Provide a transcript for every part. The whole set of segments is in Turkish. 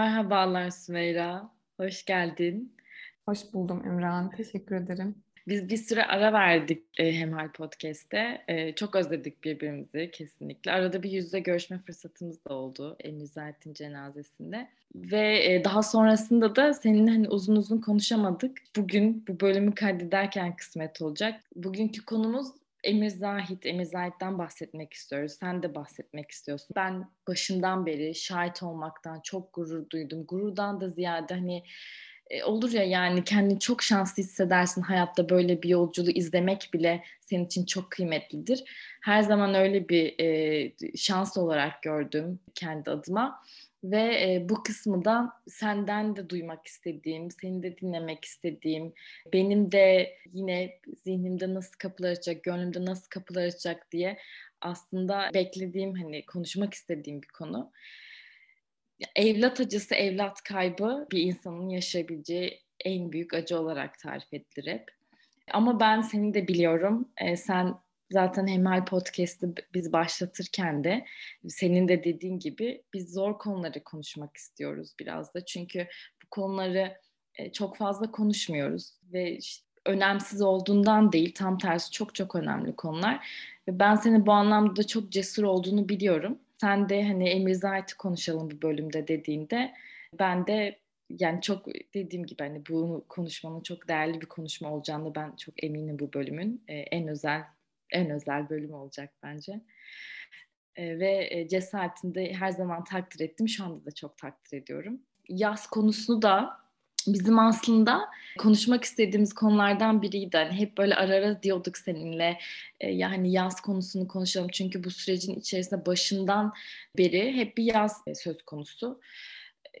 Merhabalar Sümeyra, hoş geldin. Hoş buldum Emrah, teşekkür ederim. Biz bir süre ara verdik e, Hemhal Podcast'te. E, çok özledik birbirimizi kesinlikle. Arada bir yüzde görüşme fırsatımız da oldu Emir Zahit'in cenazesinde. Ve e, daha sonrasında da seninle hani uzun uzun konuşamadık. Bugün bu bölümü kaydederken kısmet olacak. Bugünkü konumuz Emir Zahit, Emir Zahit'ten bahsetmek istiyoruz. Sen de bahsetmek istiyorsun. Ben başından beri şahit olmaktan çok gurur duydum. Gururdan da ziyade hani e, olur ya yani kendini çok şanslı hissedersin hayatta böyle bir yolculuğu izlemek bile senin için çok kıymetlidir. Her zaman öyle bir e, şans olarak gördüm kendi adıma ve e, bu kısmı da senden de duymak istediğim, seni de dinlemek istediğim, benim de yine zihnimde nasıl kapılar açacak, gönlümde nasıl kapılar açacak diye aslında beklediğim hani konuşmak istediğim bir konu. Evlat acısı, evlat kaybı bir insanın yaşayabileceği en büyük acı olarak tarif edilir hep. Ama ben seni de biliyorum. E, sen zaten Hemel Podcast'ı biz başlatırken de senin de dediğin gibi biz zor konuları konuşmak istiyoruz biraz da. Çünkü bu konuları e, çok fazla konuşmuyoruz ve işte önemsiz olduğundan değil tam tersi çok çok önemli konular. Ve ben seni bu anlamda da çok cesur olduğunu biliyorum. Sen de hani Emir Zahit'i konuşalım bu bölümde dediğinde ben de yani çok dediğim gibi hani bu konuşmanın çok değerli bir konuşma olacağını ben çok eminim bu bölümün. Ee, en özel en özel bölüm olacak bence. E, ve e, cesaretini de her zaman takdir ettim. Şu anda da çok takdir ediyorum. Yaz konusunu da bizim aslında konuşmak istediğimiz konulardan biriydi. Hani hep böyle ara ara diyorduk seninle e, yani yaz konusunu konuşalım. Çünkü bu sürecin içerisinde başından beri hep bir yaz söz konusu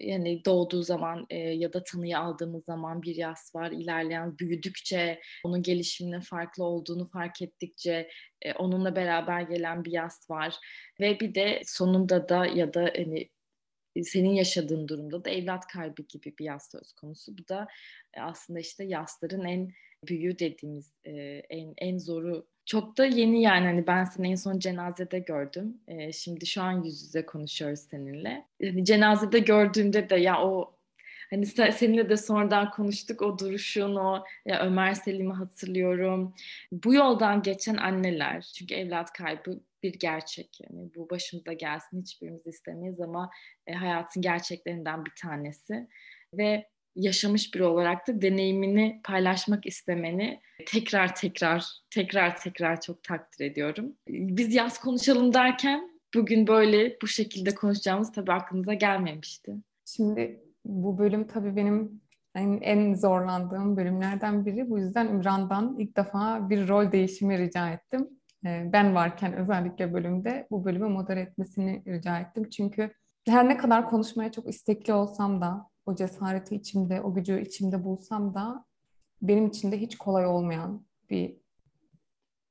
yani doğduğu zaman e, ya da tanıyı aldığımız zaman bir yas var. İlerleyen büyüdükçe onun gelişiminin farklı olduğunu fark ettikçe e, onunla beraber gelen bir yas var. Ve bir de sonunda da ya da hani senin yaşadığın durumda da evlat kaybı gibi bir yas söz konusu. Bu da e, aslında işte yasların en büyüğü dediğimiz e, en en zoru çok da yeni yani hani ben seni en son cenazede gördüm. Ee, şimdi şu an yüz yüze konuşuyoruz seninle. Yani cenazede gördüğümde de ya o hani seninle de sonradan konuştuk o duruşun o ya Ömer Selim'i hatırlıyorum. Bu yoldan geçen anneler çünkü evlat kaybı bir gerçek yani bu başımıza gelsin hiçbirimiz istemeyiz ama e, hayatın gerçeklerinden bir tanesi ve yaşamış biri olarak da deneyimini paylaşmak istemeni tekrar tekrar tekrar tekrar çok takdir ediyorum. Biz yaz konuşalım derken bugün böyle bu şekilde konuşacağımız tabii aklımıza gelmemişti. Şimdi bu bölüm tabii benim en, en zorlandığım bölümlerden biri. Bu yüzden İmran'dan ilk defa bir rol değişimi rica ettim. Ee, ben varken özellikle bölümde bu bölümü modere etmesini rica ettim. Çünkü her ne kadar konuşmaya çok istekli olsam da o cesareti içimde, o gücü içimde bulsam da benim için de hiç kolay olmayan bir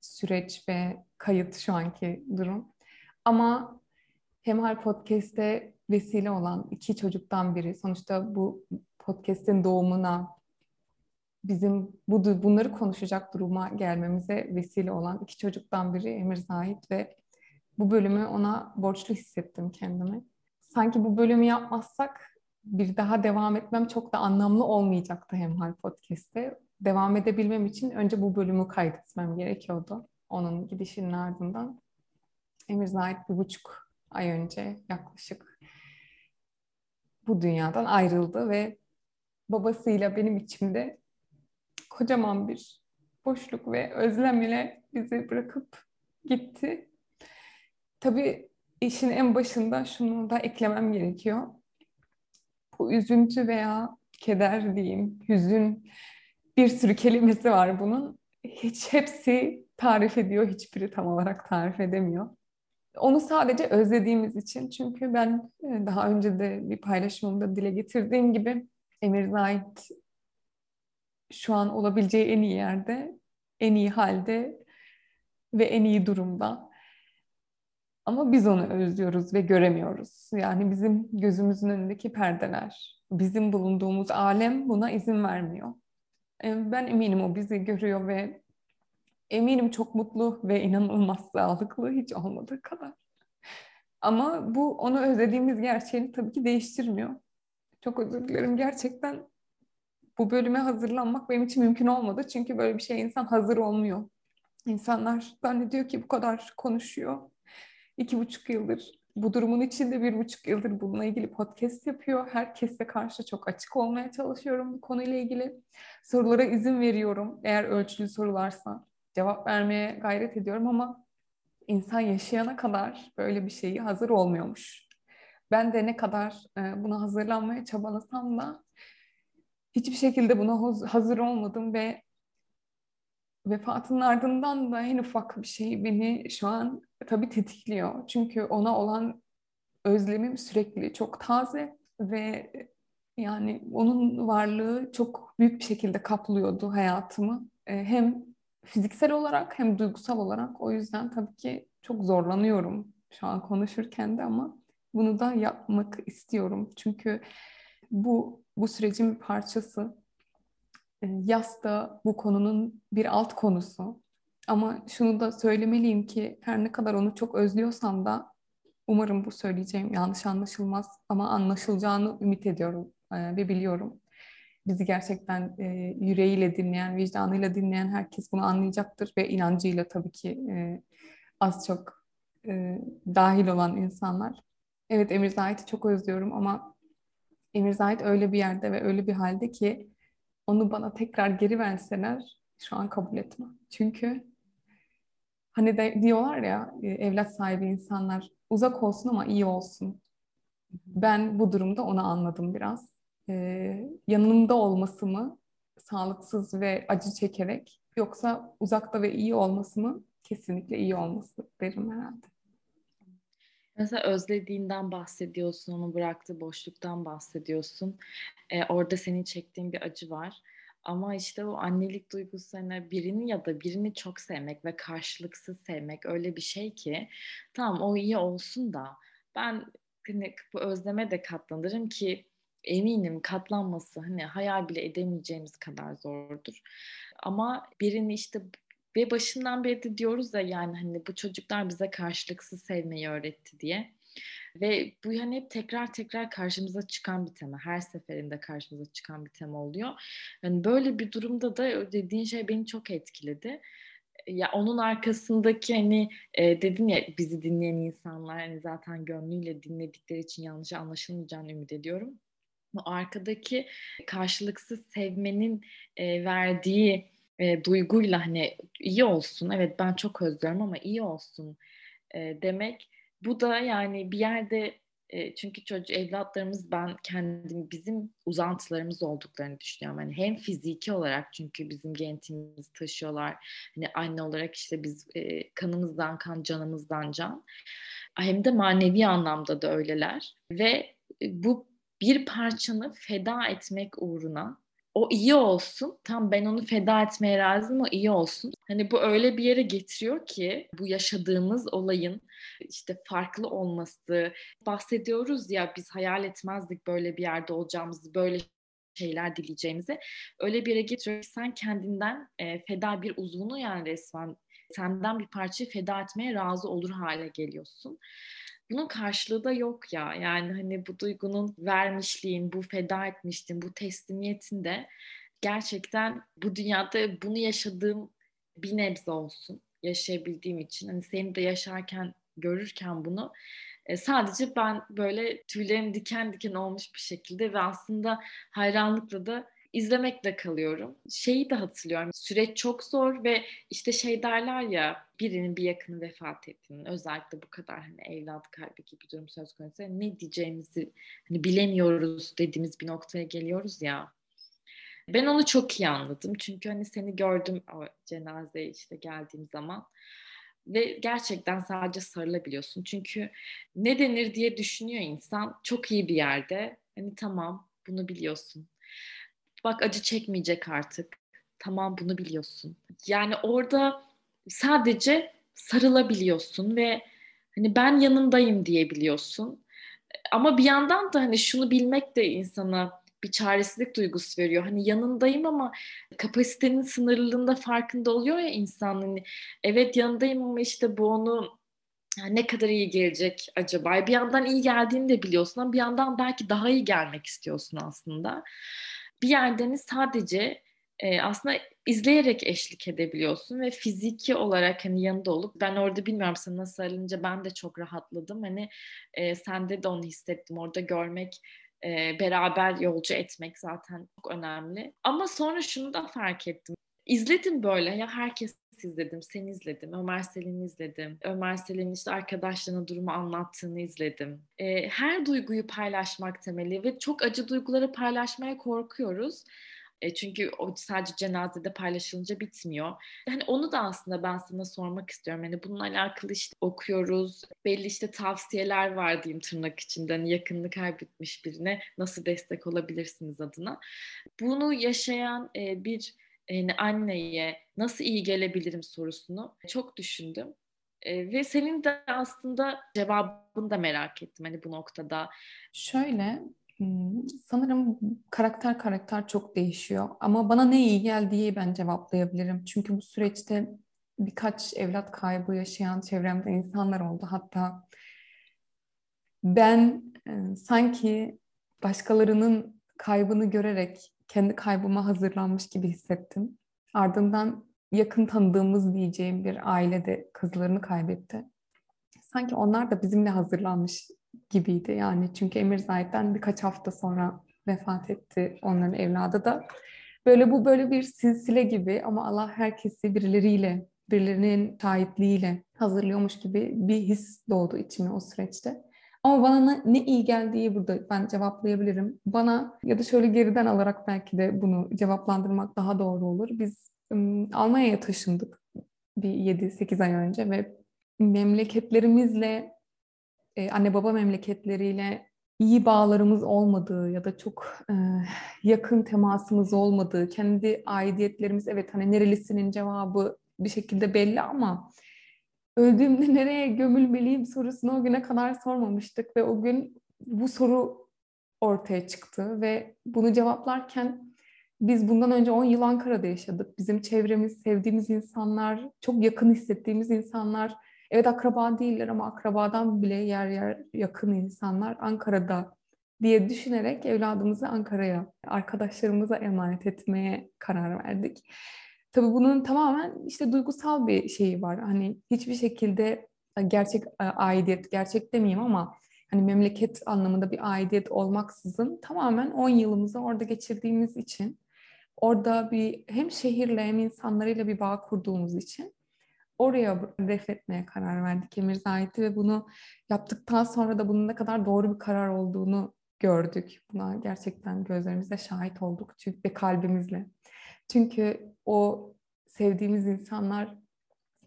süreç ve kayıt şu anki durum. Ama Hemhal Podcast'te vesile olan iki çocuktan biri. Sonuçta bu podcast'in doğumuna bizim bu bunları konuşacak duruma gelmemize vesile olan iki çocuktan biri Emir Zahit ve bu bölümü ona borçlu hissettim kendimi. Sanki bu bölümü yapmazsak bir daha devam etmem çok da anlamlı olmayacaktı Hemhal Podcast'te. Devam edebilmem için önce bu bölümü kaydetmem gerekiyordu. Onun gidişinin ardından. Emir Zahit bir buçuk ay önce yaklaşık bu dünyadan ayrıldı ve babasıyla benim içimde kocaman bir boşluk ve özlem ile bizi bırakıp gitti. Tabii işin en başında şunu da eklemem gerekiyor bu üzüntü veya keder diyeyim, hüzün bir sürü kelimesi var bunun. Hiç hepsi tarif ediyor, hiçbiri tam olarak tarif edemiyor. Onu sadece özlediğimiz için çünkü ben e, daha önce de bir paylaşımımda dile getirdiğim gibi Emir Zahit şu an olabileceği en iyi yerde, en iyi halde ve en iyi durumda. Ama biz onu özlüyoruz ve göremiyoruz. Yani bizim gözümüzün önündeki perdeler, bizim bulunduğumuz alem buna izin vermiyor. E, ben eminim o bizi görüyor ve eminim çok mutlu ve inanılmaz sağlıklı hiç olmadığı kadar. Ama bu onu özlediğimiz gerçeğini tabii ki değiştirmiyor. Çok özür dilerim. Gerçekten bu bölüme hazırlanmak benim için mümkün olmadı. Çünkü böyle bir şey insan hazır olmuyor. İnsanlar zannediyor ki bu kadar konuşuyor. İki buçuk yıldır bu durumun içinde bir buçuk yıldır bununla ilgili podcast yapıyor. Herkese karşı çok açık olmaya çalışıyorum bu konuyla ilgili. Sorulara izin veriyorum. Eğer ölçülü sorularsa cevap vermeye gayret ediyorum ama insan yaşayana kadar böyle bir şeyi hazır olmuyormuş. Ben de ne kadar e, buna hazırlanmaya çabalasam da hiçbir şekilde buna hazır olmadım ve vefatının ardından da en ufak bir şey beni şu an tabii tetikliyor. Çünkü ona olan özlemim sürekli çok taze ve yani onun varlığı çok büyük bir şekilde kaplıyordu hayatımı. E, hem fiziksel olarak hem duygusal olarak. O yüzden tabii ki çok zorlanıyorum şu an konuşurken de ama bunu da yapmak istiyorum. Çünkü bu bu sürecin bir parçası. E, yas da bu konunun bir alt konusu. Ama şunu da söylemeliyim ki her ne kadar onu çok özlüyorsam da umarım bu söyleyeceğim yanlış anlaşılmaz ama anlaşılacağını ümit ediyorum e, ve biliyorum. Bizi gerçekten e, yüreğiyle dinleyen, vicdanıyla dinleyen herkes bunu anlayacaktır ve inancıyla tabii ki e, az çok dahil olan insanlar. Evet Emir Zahit'i çok özlüyorum ama Emir Zahit öyle bir yerde ve öyle bir halde ki onu bana tekrar geri verseler şu an kabul etmem. Çünkü hani de diyorlar ya e, evlat sahibi insanlar uzak olsun ama iyi olsun. Ben bu durumda onu anladım biraz. Ee, yanımda olması mı sağlıksız ve acı çekerek yoksa uzakta ve iyi olması mı kesinlikle iyi olması derim herhalde. Mesela özlediğinden bahsediyorsun, onu bıraktığı boşluktan bahsediyorsun. Ee, orada senin çektiğin bir acı var. Ama işte o annelik duygusu hani birini ya da birini çok sevmek ve karşılıksız sevmek öyle bir şey ki tamam o iyi olsun da ben hani bu özleme de katlanırım ki eminim katlanması hani hayal bile edemeyeceğimiz kadar zordur. Ama birini işte ve başından beri de diyoruz ya yani hani bu çocuklar bize karşılıksız sevmeyi öğretti diye. Ve bu yani hep tekrar tekrar karşımıza çıkan bir tema. Her seferinde karşımıza çıkan bir tema oluyor. Yani böyle bir durumda da dediğin şey beni çok etkiledi. Ya onun arkasındaki hani e, dedin ya bizi dinleyen insanlar hani zaten gönlüyle dinledikleri için yanlış anlaşılmayacağını ümit ediyorum. O arkadaki karşılıksız sevmenin e, verdiği e, duyguyla hani iyi olsun evet ben çok özlüyorum ama iyi olsun e, demek bu da yani bir yerde e, çünkü çocuk evlatlarımız ben kendim bizim uzantılarımız olduklarını düşünüyorum. Yani hem fiziki olarak çünkü bizim genetimizi taşıyorlar. Hani anne olarak işte biz e, kanımızdan kan, canımızdan can. Hem de manevi anlamda da öyleler. Ve bu bir parçanı feda etmek uğruna o iyi olsun. Tam ben onu feda etmeye razıyım o iyi olsun. Hani bu öyle bir yere getiriyor ki bu yaşadığımız olayın işte farklı olması. Bahsediyoruz ya biz hayal etmezdik böyle bir yerde olacağımızı, böyle şeyler dileyeceğimizi. Öyle bir yere getiriyor ki sen kendinden e, feda bir uzvunu yani resmen senden bir parçayı feda etmeye razı olur hale geliyorsun bunun karşılığı da yok ya. Yani hani bu duygunun vermişliğin, bu feda etmişliğin, bu teslimiyetin de gerçekten bu dünyada bunu yaşadığım bir nebze olsun yaşayabildiğim için. Hani seni de yaşarken görürken bunu e, sadece ben böyle tüylerim diken diken olmuş bir şekilde ve aslında hayranlıkla da izlemekle kalıyorum. Şeyi de hatırlıyorum. Süreç çok zor ve işte şey derler ya birinin bir yakını vefat ettiğinin özellikle bu kadar hani evlat kaybı gibi durum söz konusu ne diyeceğimizi hani bilemiyoruz dediğimiz bir noktaya geliyoruz ya. Ben onu çok iyi anladım. Çünkü hani seni gördüm o cenazeye işte geldiğim zaman ve gerçekten sadece sarılabiliyorsun. Çünkü ne denir diye düşünüyor insan. Çok iyi bir yerde. Hani tamam bunu biliyorsun. Bak acı çekmeyecek artık. Tamam bunu biliyorsun. Yani orada sadece sarılabiliyorsun ve hani ben yanındayım diyebiliyorsun. Ama bir yandan da hani şunu bilmek de insana bir çaresizlik duygusu veriyor. Hani yanındayım ama kapasitenin sınırlılığında farkında oluyor ya insan. Hani evet yanındayım ama işte bu onu ne kadar iyi gelecek acaba? Bir yandan iyi geldiğini de biliyorsun ama bir yandan belki daha iyi gelmek istiyorsun aslında. Bir yerden sadece e, aslında izleyerek eşlik edebiliyorsun ve fiziki olarak hani yanında olup ben orada bilmiyorum sen nasıl sarılınca ben de çok rahatladım. Hani e, sende de onu hissettim orada görmek e, beraber yolcu etmek zaten çok önemli. Ama sonra şunu da fark ettim. İzledim böyle ya herkes izledim, seni izledim, Ömer Selin'i izledim. Ömer Selin'in işte arkadaşlarına durumu anlattığını izledim. E, her duyguyu paylaşmak temeli ve çok acı duyguları paylaşmaya korkuyoruz. E, çünkü o sadece cenazede paylaşılınca bitmiyor. Yani onu da aslında ben sana sormak istiyorum. Yani bununla alakalı işte okuyoruz. Belli işte tavsiyeler var diyeyim tırnak içinde. Hani yakınını kaybetmiş birine nasıl destek olabilirsiniz adına. Bunu yaşayan e, bir yani anneye nasıl iyi gelebilirim sorusunu çok düşündüm. E, ve senin de aslında cevabını da merak ettim hani bu noktada. Şöyle Hmm, sanırım karakter karakter çok değişiyor. Ama bana ne iyi geldiği ben cevaplayabilirim. Çünkü bu süreçte birkaç evlat kaybı yaşayan çevremde insanlar oldu. Hatta ben e, sanki başkalarının kaybını görerek kendi kaybıma hazırlanmış gibi hissettim. Ardından yakın tanıdığımız diyeceğim bir aile de kızlarını kaybetti. Sanki onlar da bizimle hazırlanmış gibiydi yani. Çünkü Emir zaten birkaç hafta sonra vefat etti onların evladı da. Böyle bu böyle bir silsile gibi ama Allah herkesi birileriyle, birilerinin şahitliğiyle hazırlıyormuş gibi bir his doğdu içime o süreçte. Ama bana ne, ne iyi geldiği burada ben cevaplayabilirim. Bana ya da şöyle geriden alarak belki de bunu cevaplandırmak daha doğru olur. Biz ım, Almanya'ya taşındık bir 7-8 ay önce ve memleketlerimizle e, anne baba memleketleriyle iyi bağlarımız olmadığı ya da çok e, yakın temasımız olmadığı, kendi aidiyetlerimiz evet hani nerelisinin cevabı bir şekilde belli ama öldüğümde nereye gömülmeliyim sorusunu o güne kadar sormamıştık ve o gün bu soru ortaya çıktı ve bunu cevaplarken biz bundan önce 10 yıl Ankara'da yaşadık. Bizim çevremiz, sevdiğimiz insanlar, çok yakın hissettiğimiz insanlar Evet akraba değiller ama akrabadan bile yer yer yakın insanlar Ankara'da diye düşünerek evladımızı Ankara'ya, arkadaşlarımıza emanet etmeye karar verdik. Tabii bunun tamamen işte duygusal bir şeyi var. Hani hiçbir şekilde e, gerçek e, aidiyet, gerçek demeyeyim ama hani memleket anlamında bir aidiyet olmaksızın tamamen 10 yılımızı orada geçirdiğimiz için orada bir hem şehirle hem insanlarıyla bir bağ kurduğumuz için oraya refletmeye karar verdik Emir Zahit'i ve bunu yaptıktan sonra da bunun ne kadar doğru bir karar olduğunu gördük. Buna gerçekten gözlerimizle şahit olduk çünkü ve kalbimizle. Çünkü o sevdiğimiz insanlar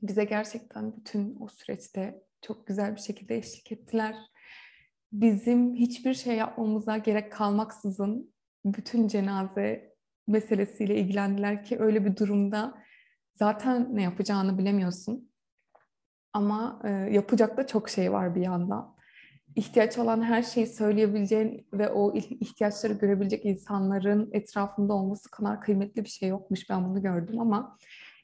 bize gerçekten bütün o süreçte çok güzel bir şekilde eşlik ettiler. Bizim hiçbir şey yapmamıza gerek kalmaksızın bütün cenaze meselesiyle ilgilendiler ki öyle bir durumda zaten ne yapacağını bilemiyorsun. Ama e, yapacak da çok şey var bir yandan. İhtiyaç olan her şeyi söyleyebileceğin ve o ihtiyaçları görebilecek insanların etrafında olması kadar kıymetli bir şey yokmuş. Ben bunu gördüm ama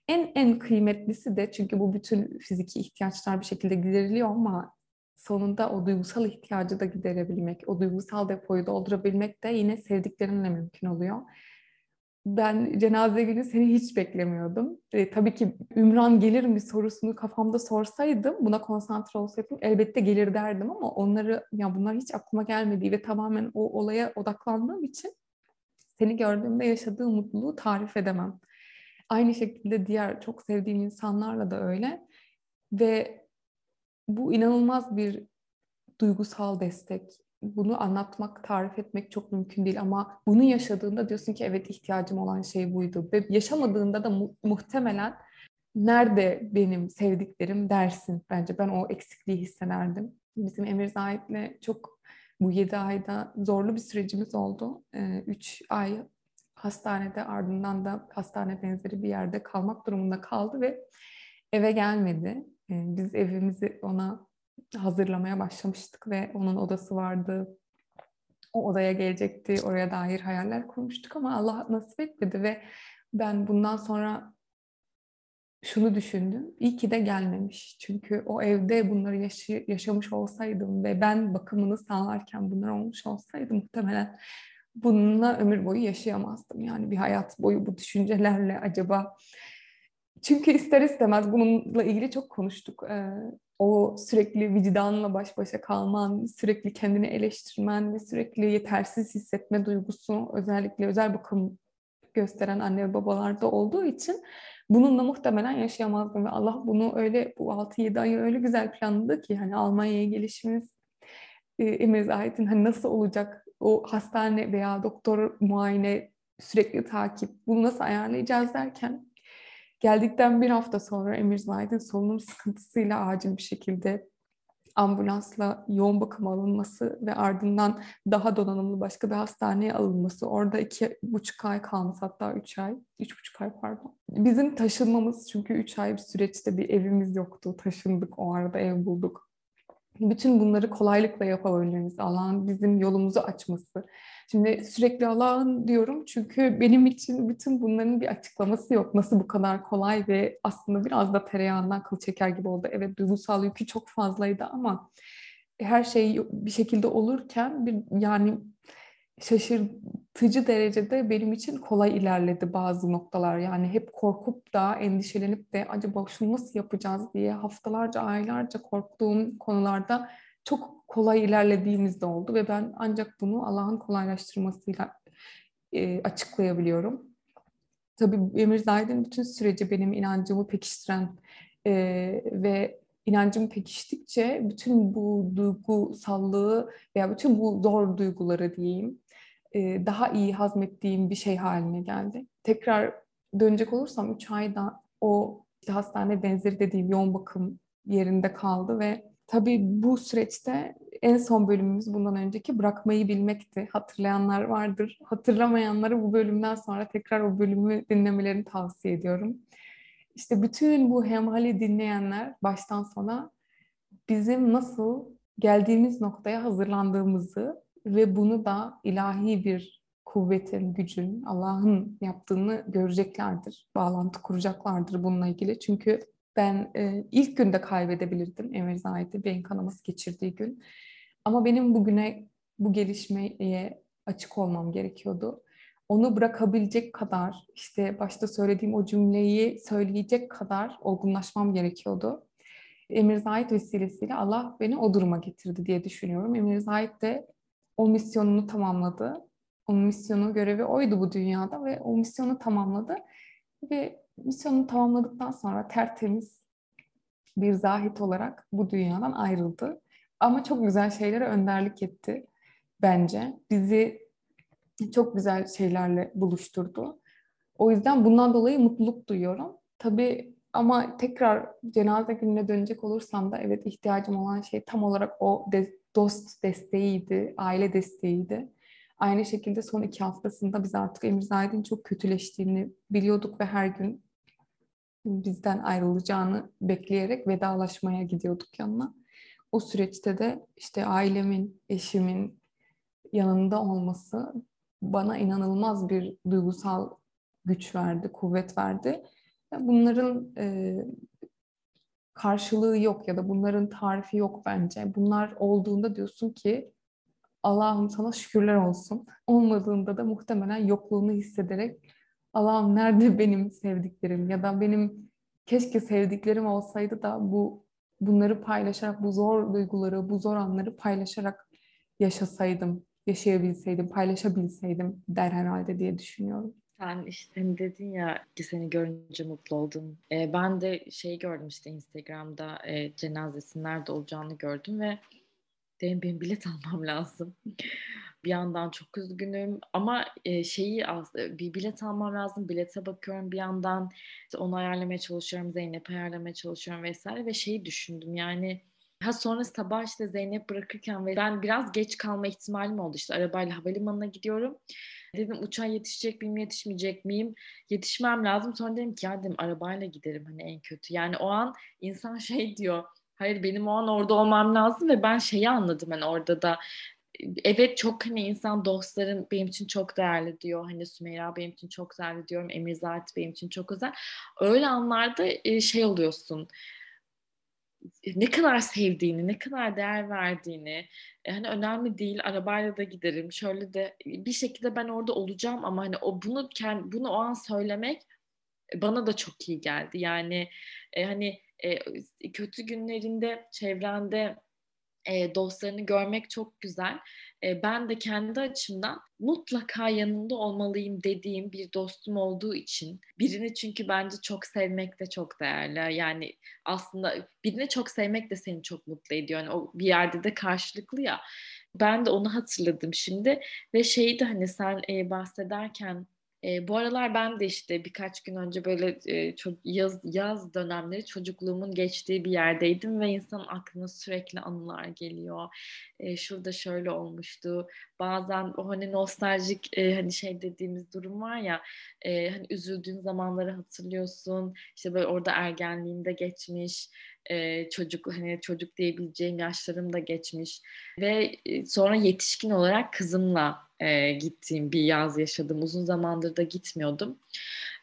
en en kıymetlisi de çünkü bu bütün fiziki ihtiyaçlar bir şekilde gideriliyor ama sonunda o duygusal ihtiyacı da giderebilmek, o duygusal depoyu doldurabilmek de yine sevdiklerinle mümkün oluyor ben cenaze günü seni hiç beklemiyordum. E, tabii ki Ümran gelir mi sorusunu kafamda sorsaydım, buna konsantre olsaydım elbette gelir derdim ama onları ya bunlar hiç aklıma gelmedi ve tamamen o olaya odaklandığım için seni gördüğümde yaşadığım mutluluğu tarif edemem. Aynı şekilde diğer çok sevdiğim insanlarla da öyle ve bu inanılmaz bir duygusal destek, bunu anlatmak, tarif etmek çok mümkün değil ama bunu yaşadığında diyorsun ki evet ihtiyacım olan şey buydu. Ve yaşamadığında da mu- muhtemelen nerede benim sevdiklerim dersin bence. Ben o eksikliği hissederdim. Bizim Emir Zahit'le çok bu yedi ayda zorlu bir sürecimiz oldu. Ee, üç ay hastanede ardından da hastane benzeri bir yerde kalmak durumunda kaldı ve eve gelmedi. Ee, biz evimizi ona hazırlamaya başlamıştık ve onun odası vardı. O odaya gelecekti, oraya dair hayaller kurmuştuk ama Allah nasip etmedi ve ben bundan sonra şunu düşündüm. İyi ki de gelmemiş. Çünkü o evde bunları yaşı, yaşamış olsaydım ve ben bakımını sağlarken bunlar olmuş olsaydı muhtemelen bununla ömür boyu yaşayamazdım. Yani bir hayat boyu bu düşüncelerle acaba çünkü ister istemez bununla ilgili çok konuştuk. Ee, o sürekli vicdanla baş başa kalman, sürekli kendini eleştirmen ve sürekli yetersiz hissetme duygusu özellikle özel bakım gösteren anne ve babalarda olduğu için bununla muhtemelen yaşayamazdım ve Allah bunu öyle bu 6-7 ayı öyle güzel planladı ki hani Almanya'ya gelişimiz e, Emir Zahit'in hani nasıl olacak o hastane veya doktor muayene sürekli takip bunu nasıl ayarlayacağız derken geldikten bir hafta sonra Emir Zahit'in solunum sıkıntısıyla acil bir şekilde ambulansla yoğun bakım alınması ve ardından daha donanımlı başka bir hastaneye alınması. Orada iki buçuk ay kalması hatta üç ay, üç buçuk ay pardon. Bizim taşınmamız çünkü üç ay bir süreçte bir evimiz yoktu. Taşındık o arada ev bulduk. Bütün bunları kolaylıkla yapabilmemiz, Allah'ın bizim yolumuzu açması. Şimdi sürekli Allah'ın diyorum çünkü benim için bütün bunların bir açıklaması yok. Nasıl bu kadar kolay ve aslında biraz da tereyağından kıl çeker gibi oldu. Evet duygusal yükü çok fazlaydı ama her şey bir şekilde olurken bir yani şaşırtıcı derecede benim için kolay ilerledi bazı noktalar. Yani hep korkup da endişelenip de acaba şunu nasıl yapacağız diye haftalarca aylarca korktuğum konularda çok kolay ilerlediğimiz de oldu ve ben ancak bunu Allah'ın kolaylaştırmasıyla e, açıklayabiliyorum. Tabii Emir Zahid'in bütün süreci benim inancımı pekiştiren e, ve inancım pekiştikçe bütün bu duygusallığı veya bütün bu zor duyguları diyeyim e, daha iyi hazmettiğim bir şey haline geldi. Tekrar dönecek olursam 3 ayda o işte hastane benzeri dediğim yoğun bakım yerinde kaldı ve tabii bu süreçte en son bölümümüz bundan önceki bırakmayı bilmekti. Hatırlayanlar vardır. Hatırlamayanlara bu bölümden sonra tekrar o bölümü dinlemelerini tavsiye ediyorum. İşte bütün bu hemhali dinleyenler baştan sona bizim nasıl geldiğimiz noktaya hazırlandığımızı ve bunu da ilahi bir kuvvetin, gücün, Allah'ın yaptığını göreceklerdir. Bağlantı kuracaklardır bununla ilgili. Çünkü ben e, ilk günde kaybedebilirdim Emir Zahid'i beyin kanaması geçirdiği gün. Ama benim bugüne bu gelişmeye açık olmam gerekiyordu. Onu bırakabilecek kadar, işte başta söylediğim o cümleyi söyleyecek kadar olgunlaşmam gerekiyordu. Emir Zahid vesilesiyle Allah beni o duruma getirdi diye düşünüyorum. Emir Zahid de o misyonunu tamamladı. Onun misyonu, görevi oydu bu dünyada ve o misyonu tamamladı. Ve misyonunu tamamladıktan sonra tertemiz bir zahit olarak bu dünyadan ayrıldı. Ama çok güzel şeylere önderlik etti bence. Bizi çok güzel şeylerle buluşturdu. O yüzden bundan dolayı mutluluk duyuyorum. Tabii ama tekrar cenaze gününe dönecek olursam da evet ihtiyacım olan şey tam olarak o de, dost desteğiydi, aile desteğiydi. Aynı şekilde son iki haftasında biz artık Emir Zahid'in çok kötüleştiğini biliyorduk ve her gün bizden ayrılacağını bekleyerek vedalaşmaya gidiyorduk yanına. O süreçte de işte ailemin, eşimin yanında olması bana inanılmaz bir duygusal güç verdi, kuvvet verdi. Bunların e, karşılığı yok ya da bunların tarifi yok bence. Bunlar olduğunda diyorsun ki Allah'ım sana şükürler olsun. Olmadığında da muhtemelen yokluğunu hissederek Allah'ım nerede benim sevdiklerim ya da benim keşke sevdiklerim olsaydı da bu bunları paylaşarak bu zor duyguları, bu zor anları paylaşarak yaşasaydım, yaşayabilseydim, paylaşabilseydim der herhalde diye düşünüyorum. Sen işte hani dedin ya ki seni görünce mutlu oldum. Ee, ben de şey gördüm işte Instagram'da e, cenazesinin nerede olacağını gördüm ve dedim benim bilet almam lazım. Bir yandan çok üzgünüm ama e, şeyi az bir bilet almam lazım. Bilete bakıyorum bir yandan işte onu ayarlamaya çalışıyorum. Zeynep ayarlamaya çalışıyorum vesaire ve şeyi düşündüm yani Ha sonra sabah işte Zeynep bırakırken ve ben biraz geç kalma ihtimalim oldu. işte arabayla havalimanına gidiyorum. Dedim uçağa yetişecek miyim, yetişmeyecek miyim? Yetişmem lazım. Sonra dedim ki ya dedim arabayla giderim hani en kötü. Yani o an insan şey diyor. Hayır benim o an orada olmam lazım ve ben şeyi anladım hani orada da evet çok hani insan dostlarım benim için çok değerli diyor. Hani Sümeyra benim için çok değerli diyorum. Emir Zat benim için çok özel. Öyle anlarda e, şey oluyorsun ne kadar sevdiğini, ne kadar değer verdiğini, e, hani önemli değil arabayla da giderim. Şöyle de bir şekilde ben orada olacağım ama hani o bunu kendi bunu o an söylemek e, bana da çok iyi geldi. Yani e, hani e, kötü günlerinde çevrende e, dostlarını görmek çok güzel. E, ben de kendi açımdan mutlaka yanında olmalıyım dediğim bir dostum olduğu için birini çünkü bence çok sevmek de çok değerli. Yani aslında birini çok sevmek de seni çok mutlu ediyor. Yani o bir yerde de karşılıklı ya. Ben de onu hatırladım şimdi ve şeydi hani sen e, bahsederken e, bu aralar ben de işte birkaç gün önce böyle e, çok yaz yaz dönemleri çocukluğumun geçtiği bir yerdeydim ve insanın aklına sürekli anılar geliyor. E, şurada şöyle olmuştu. Bazen o hani nostaljik e, hani şey dediğimiz durum var ya e, hani üzüldüğün zamanları hatırlıyorsun. İşte böyle orada ergenliğimde geçmiş e, çocuk hani çocuk diyebileceğim yaşlarım da geçmiş ve sonra yetişkin olarak kızımla e, gittiğim bir yaz yaşadım. Uzun zamandır da gitmiyordum.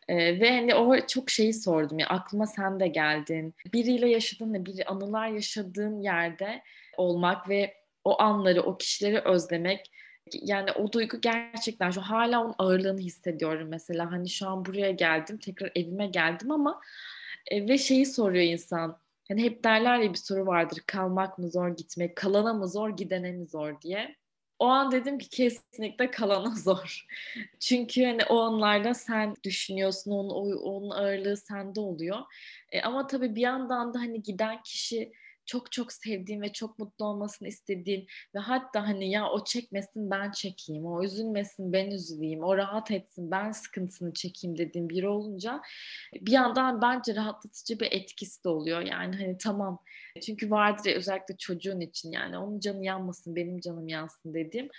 E, ve hani o çok şeyi sordum ya aklıma sen de geldin. Biriyle yaşadığın, bir anılar yaşadığın yerde olmak ve o anları, o kişileri özlemek yani o duygu gerçekten şu hala onun ağırlığını hissediyorum mesela. Hani şu an buraya geldim, tekrar evime geldim ama e, ve şeyi soruyor insan. Hani hep derler ya bir soru vardır. Kalmak mı zor, gitmek, kalana mı zor, gidene mi zor diye o an dedim ki kesinlikle kalana zor. Çünkü hani o anlarda sen düşünüyorsun, onun, onun ağırlığı sende oluyor. E, ama tabii bir yandan da hani giden kişi çok çok sevdiğin ve çok mutlu olmasını istediğin ve hatta hani ya o çekmesin ben çekeyim, o üzülmesin ben üzüleyim, o rahat etsin ben sıkıntısını çekeyim dediğin biri olunca bir yandan bence rahatlatıcı bir etkisi de oluyor. Yani hani tamam çünkü vardır ya özellikle çocuğun için yani onun canı yanmasın benim canım yansın dediğim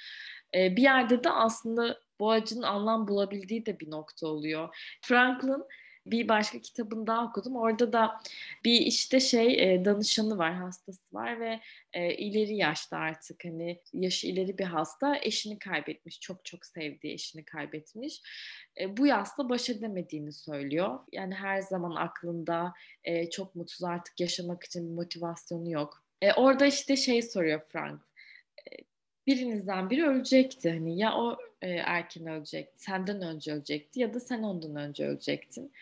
bir yerde de aslında bu acının anlam bulabildiği de bir nokta oluyor. Franklin bir başka kitabını daha okudum. Orada da bir işte şey e, danışanı var, hastası var ve e, ileri yaşta artık hani yaşı ileri bir hasta eşini kaybetmiş. Çok çok sevdiği eşini kaybetmiş. E, bu yasla baş edemediğini söylüyor. Yani her zaman aklında çok mutsuz artık yaşamak için bir motivasyonu yok. Orada işte şey soruyor Frank. Birinizden biri ölecekti. Hani ya o e, erken ölecek, senden önce ölecekti ya da sen ondan önce ölecektin.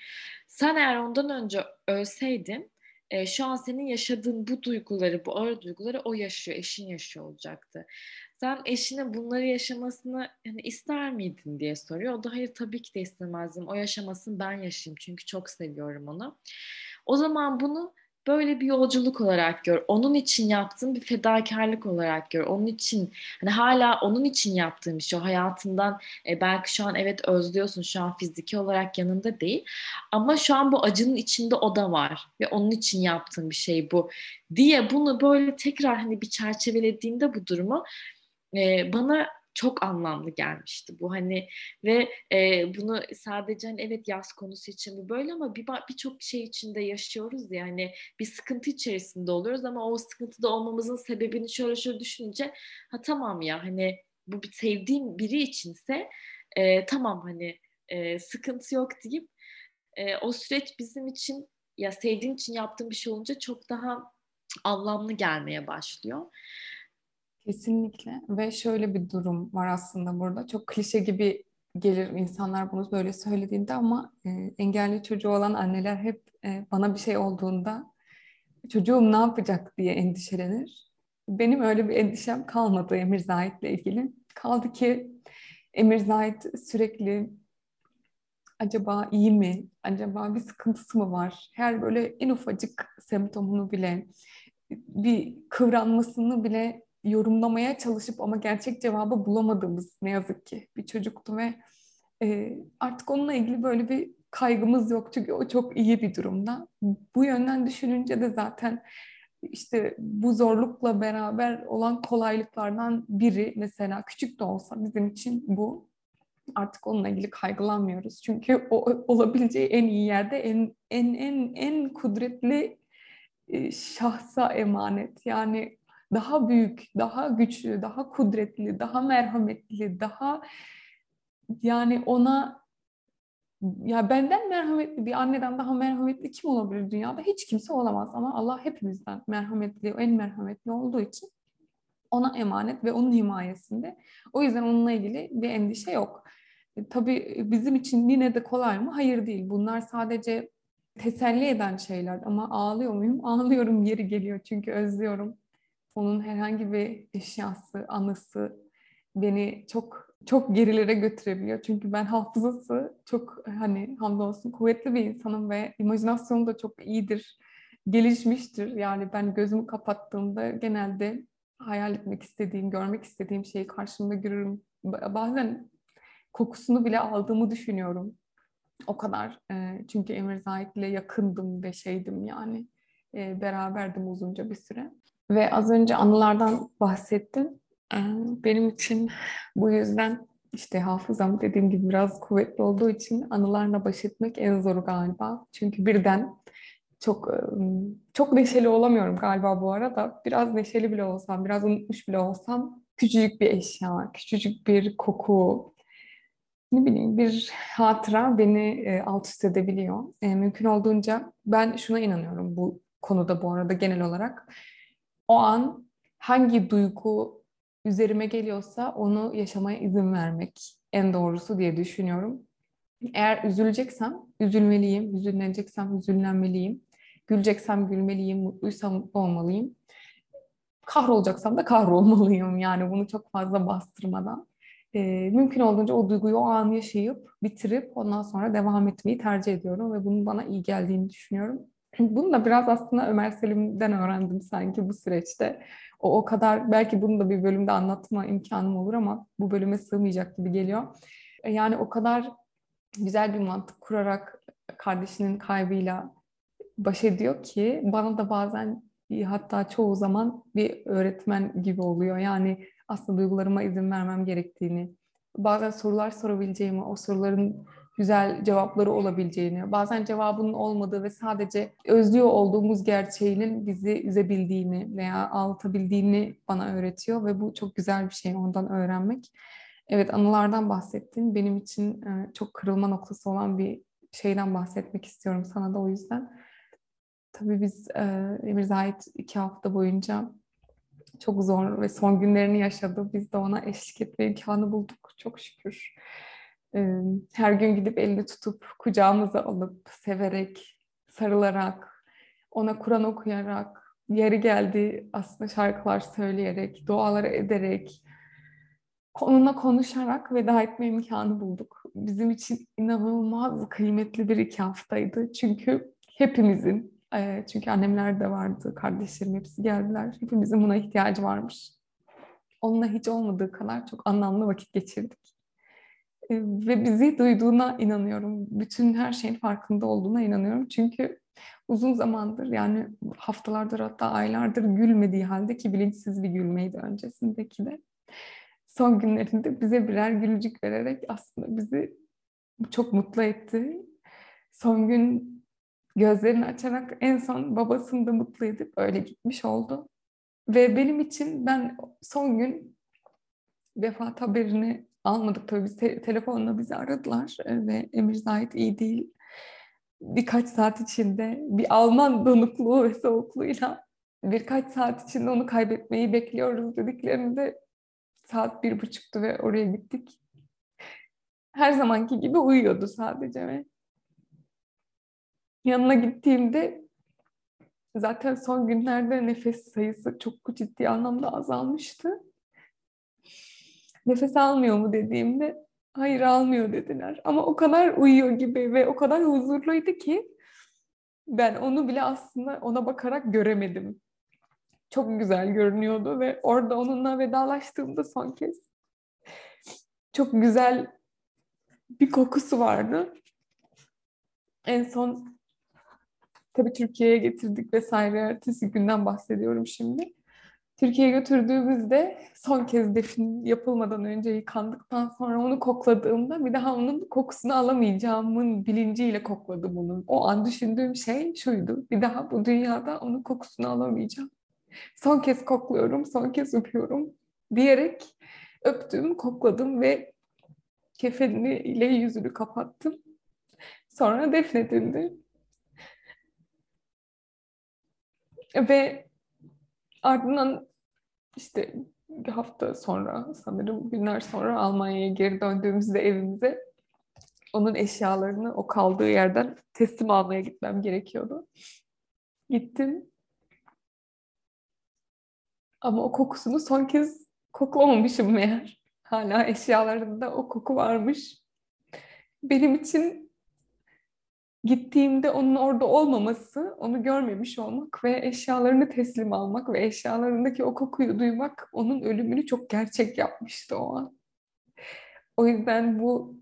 Sen eğer ondan önce ölseydin e, şu an senin yaşadığın bu duyguları, bu ağır duyguları o yaşıyor, eşin yaşıyor olacaktı. Sen eşine bunları yaşamasını yani ister miydin diye soruyor. O da hayır tabii ki de istemezdim. O yaşamasın ben yaşayayım çünkü çok seviyorum onu. O zaman bunu böyle bir yolculuk olarak gör. Onun için yaptığın bir fedakarlık olarak gör. Onun için hani hala onun için yaptığın bir şey. O hayatından e, belki şu an evet özlüyorsun. Şu an fiziki olarak yanında değil. Ama şu an bu acının içinde o da var. Ve onun için yaptığın bir şey bu. Diye bunu böyle tekrar hani bir çerçevelediğinde bu durumu e, bana çok anlamlı gelmişti bu hani ve e, bunu sadece hani evet yaz konusu için bu böyle ama bir birçok şey içinde yaşıyoruz yani bir sıkıntı içerisinde oluyoruz ama o sıkıntıda olmamızın sebebini şöyle şöyle düşününce ha tamam ya hani bu bir sevdiğim biri içinse e, tamam hani e, sıkıntı yok deyip e, o süreç bizim için ya sevdiğin için yaptığın bir şey olunca çok daha anlamlı gelmeye başlıyor. Kesinlikle ve şöyle bir durum var aslında burada. Çok klişe gibi gelir insanlar bunu böyle söylediğinde ama e, engelli çocuğu olan anneler hep e, bana bir şey olduğunda çocuğum ne yapacak diye endişelenir. Benim öyle bir endişem kalmadı Emir Zahit'le ilgili. Kaldı ki Emir Zahit sürekli acaba iyi mi? Acaba bir sıkıntısı mı var? Her böyle en ufacık semptomunu bile bir kıvranmasını bile yorumlamaya çalışıp ama gerçek cevabı bulamadığımız ne yazık ki bir çocuktu ve e, artık onunla ilgili böyle bir kaygımız yok çünkü o çok iyi bir durumda. Bu yönden düşününce de zaten işte bu zorlukla beraber olan kolaylıklardan biri mesela küçük de olsa bizim için bu artık onunla ilgili kaygılanmıyoruz. Çünkü o olabileceği en iyi yerde en en en en kudretli e, şahsa emanet. Yani daha büyük, daha güçlü, daha kudretli, daha merhametli, daha yani ona ya benden merhametli bir anneden daha merhametli kim olabilir dünyada? Hiç kimse olamaz ama Allah hepimizden merhametli, en merhametli olduğu için ona emanet ve onun himayesinde. O yüzden onunla ilgili bir endişe yok. E, tabii bizim için yine de kolay mı? Hayır değil. Bunlar sadece teselli eden şeyler ama ağlıyor muyum? Ağlıyorum yeri geliyor çünkü özlüyorum. Onun herhangi bir eşyası, anısı beni çok çok gerilere götürebiliyor. Çünkü ben hafızası çok hani hamdolsun kuvvetli bir insanım ve imajinasyonum da çok iyidir, gelişmiştir. Yani ben gözümü kapattığımda genelde hayal etmek istediğim, görmek istediğim şeyi karşımda görürüm. Bazen kokusunu bile aldığımı düşünüyorum. O kadar. Çünkü Emir Zahit ile yakındım ve şeydim yani. Beraberdim uzunca bir süre. Ve az önce anılardan bahsettim. E, benim için bu yüzden işte hafızam dediğim gibi biraz kuvvetli olduğu için anılarla baş etmek en zoru galiba. Çünkü birden çok çok neşeli olamıyorum galiba bu arada. Biraz neşeli bile olsam, biraz unutmuş bile olsam küçücük bir eşya, küçücük bir koku, ne bileyim bir hatıra beni alt üst edebiliyor. E, mümkün olduğunca ben şuna inanıyorum bu konuda bu arada genel olarak. O an hangi duygu üzerime geliyorsa onu yaşamaya izin vermek en doğrusu diye düşünüyorum. Eğer üzüleceksem üzülmeliyim, üzüleceksem üzüllenmeliyim. Güleceksem gülmeliyim, mutluysam mutlu olmalıyım. Kahrolacaksam da kahrolmalıyım yani bunu çok fazla bastırmadan. Ee, mümkün olduğunca o duyguyu o an yaşayıp, bitirip ondan sonra devam etmeyi tercih ediyorum ve bunun bana iyi geldiğini düşünüyorum. Bunu da biraz aslında Ömer Selim'den öğrendim sanki bu süreçte. O, o kadar belki bunu da bir bölümde anlatma imkanım olur ama bu bölüme sığmayacak gibi geliyor. E, yani o kadar güzel bir mantık kurarak kardeşinin kaybıyla baş ediyor ki bana da bazen hatta çoğu zaman bir öğretmen gibi oluyor. Yani aslında duygularıma izin vermem gerektiğini, bazen sorular sorabileceğimi, o soruların güzel cevapları olabileceğini, bazen cevabının olmadığı ve sadece özlüyor olduğumuz gerçeğinin bizi üzebildiğini veya ağlatabildiğini bana öğretiyor ve bu çok güzel bir şey ondan öğrenmek. Evet anılardan bahsettin. Benim için çok kırılma noktası olan bir şeyden bahsetmek istiyorum sana da o yüzden. Tabii biz e, Emir Zahit iki hafta boyunca çok zor ve son günlerini yaşadı. Biz de ona eşlik etme imkanı bulduk çok şükür. E, her gün gidip elini tutup kucağımıza alıp severek, sarılarak, ona Kur'an okuyarak, yeri geldi aslında şarkılar söyleyerek, duaları ederek, onunla konuşarak veda etme imkanı bulduk. Bizim için inanılmaz kıymetli bir iki haftaydı. Çünkü hepimizin çünkü annemler de vardı, kardeşlerim hepsi geldiler. Hepimizin buna ihtiyacı varmış. Onunla hiç olmadığı kadar çok anlamlı vakit geçirdik. Ve bizi duyduğuna inanıyorum. Bütün her şeyin farkında olduğuna inanıyorum. Çünkü uzun zamandır yani haftalardır hatta aylardır gülmediği halde ki bilinçsiz bir gülmeydi öncesindeki de. Son günlerinde bize birer gülücük vererek aslında bizi çok mutlu etti. Son gün gözlerini açarak en son babasını da mutlu edip öyle gitmiş oldu. Ve benim için ben son gün vefat haberini almadık tabii biz te- telefonla bizi aradılar e, ve Emir Zahit iyi değil. Birkaç saat içinde bir Alman donukluğu ve soğukluğuyla birkaç saat içinde onu kaybetmeyi bekliyoruz dediklerinde saat bir buçuktu ve oraya gittik. Her zamanki gibi uyuyordu sadece ve yanına gittiğimde zaten son günlerde nefes sayısı çok ciddi anlamda azalmıştı. Nefes almıyor mu dediğimde hayır almıyor dediler. Ama o kadar uyuyor gibi ve o kadar huzurluydu ki ben onu bile aslında ona bakarak göremedim. Çok güzel görünüyordu ve orada onunla vedalaştığımda son kez çok güzel bir kokusu vardı. En son Tabii Türkiye'ye getirdik vesaire. Ertesi günden bahsediyorum şimdi. Türkiye'ye götürdüğümüzde son kez defin yapılmadan önce yıkandıktan sonra onu kokladığımda bir daha onun kokusunu alamayacağımın bilinciyle kokladım onu. O an düşündüğüm şey şuydu. Bir daha bu dünyada onun kokusunu alamayacağım. Son kez kokluyorum, son kez öpüyorum diyerek öptüm, kokladım ve kefenini ile yüzünü kapattım. Sonra defnedildi. Ve ardından işte bir hafta sonra sanırım günler sonra Almanya'ya geri döndüğümüzde evimize onun eşyalarını o kaldığı yerden teslim almaya gitmem gerekiyordu. Gittim. Ama o kokusunu son kez koklamamışım meğer. Hala eşyalarında o koku varmış. Benim için gittiğimde onun orada olmaması, onu görmemiş olmak ve eşyalarını teslim almak ve eşyalarındaki o kokuyu duymak onun ölümünü çok gerçek yapmıştı o an. O yüzden bu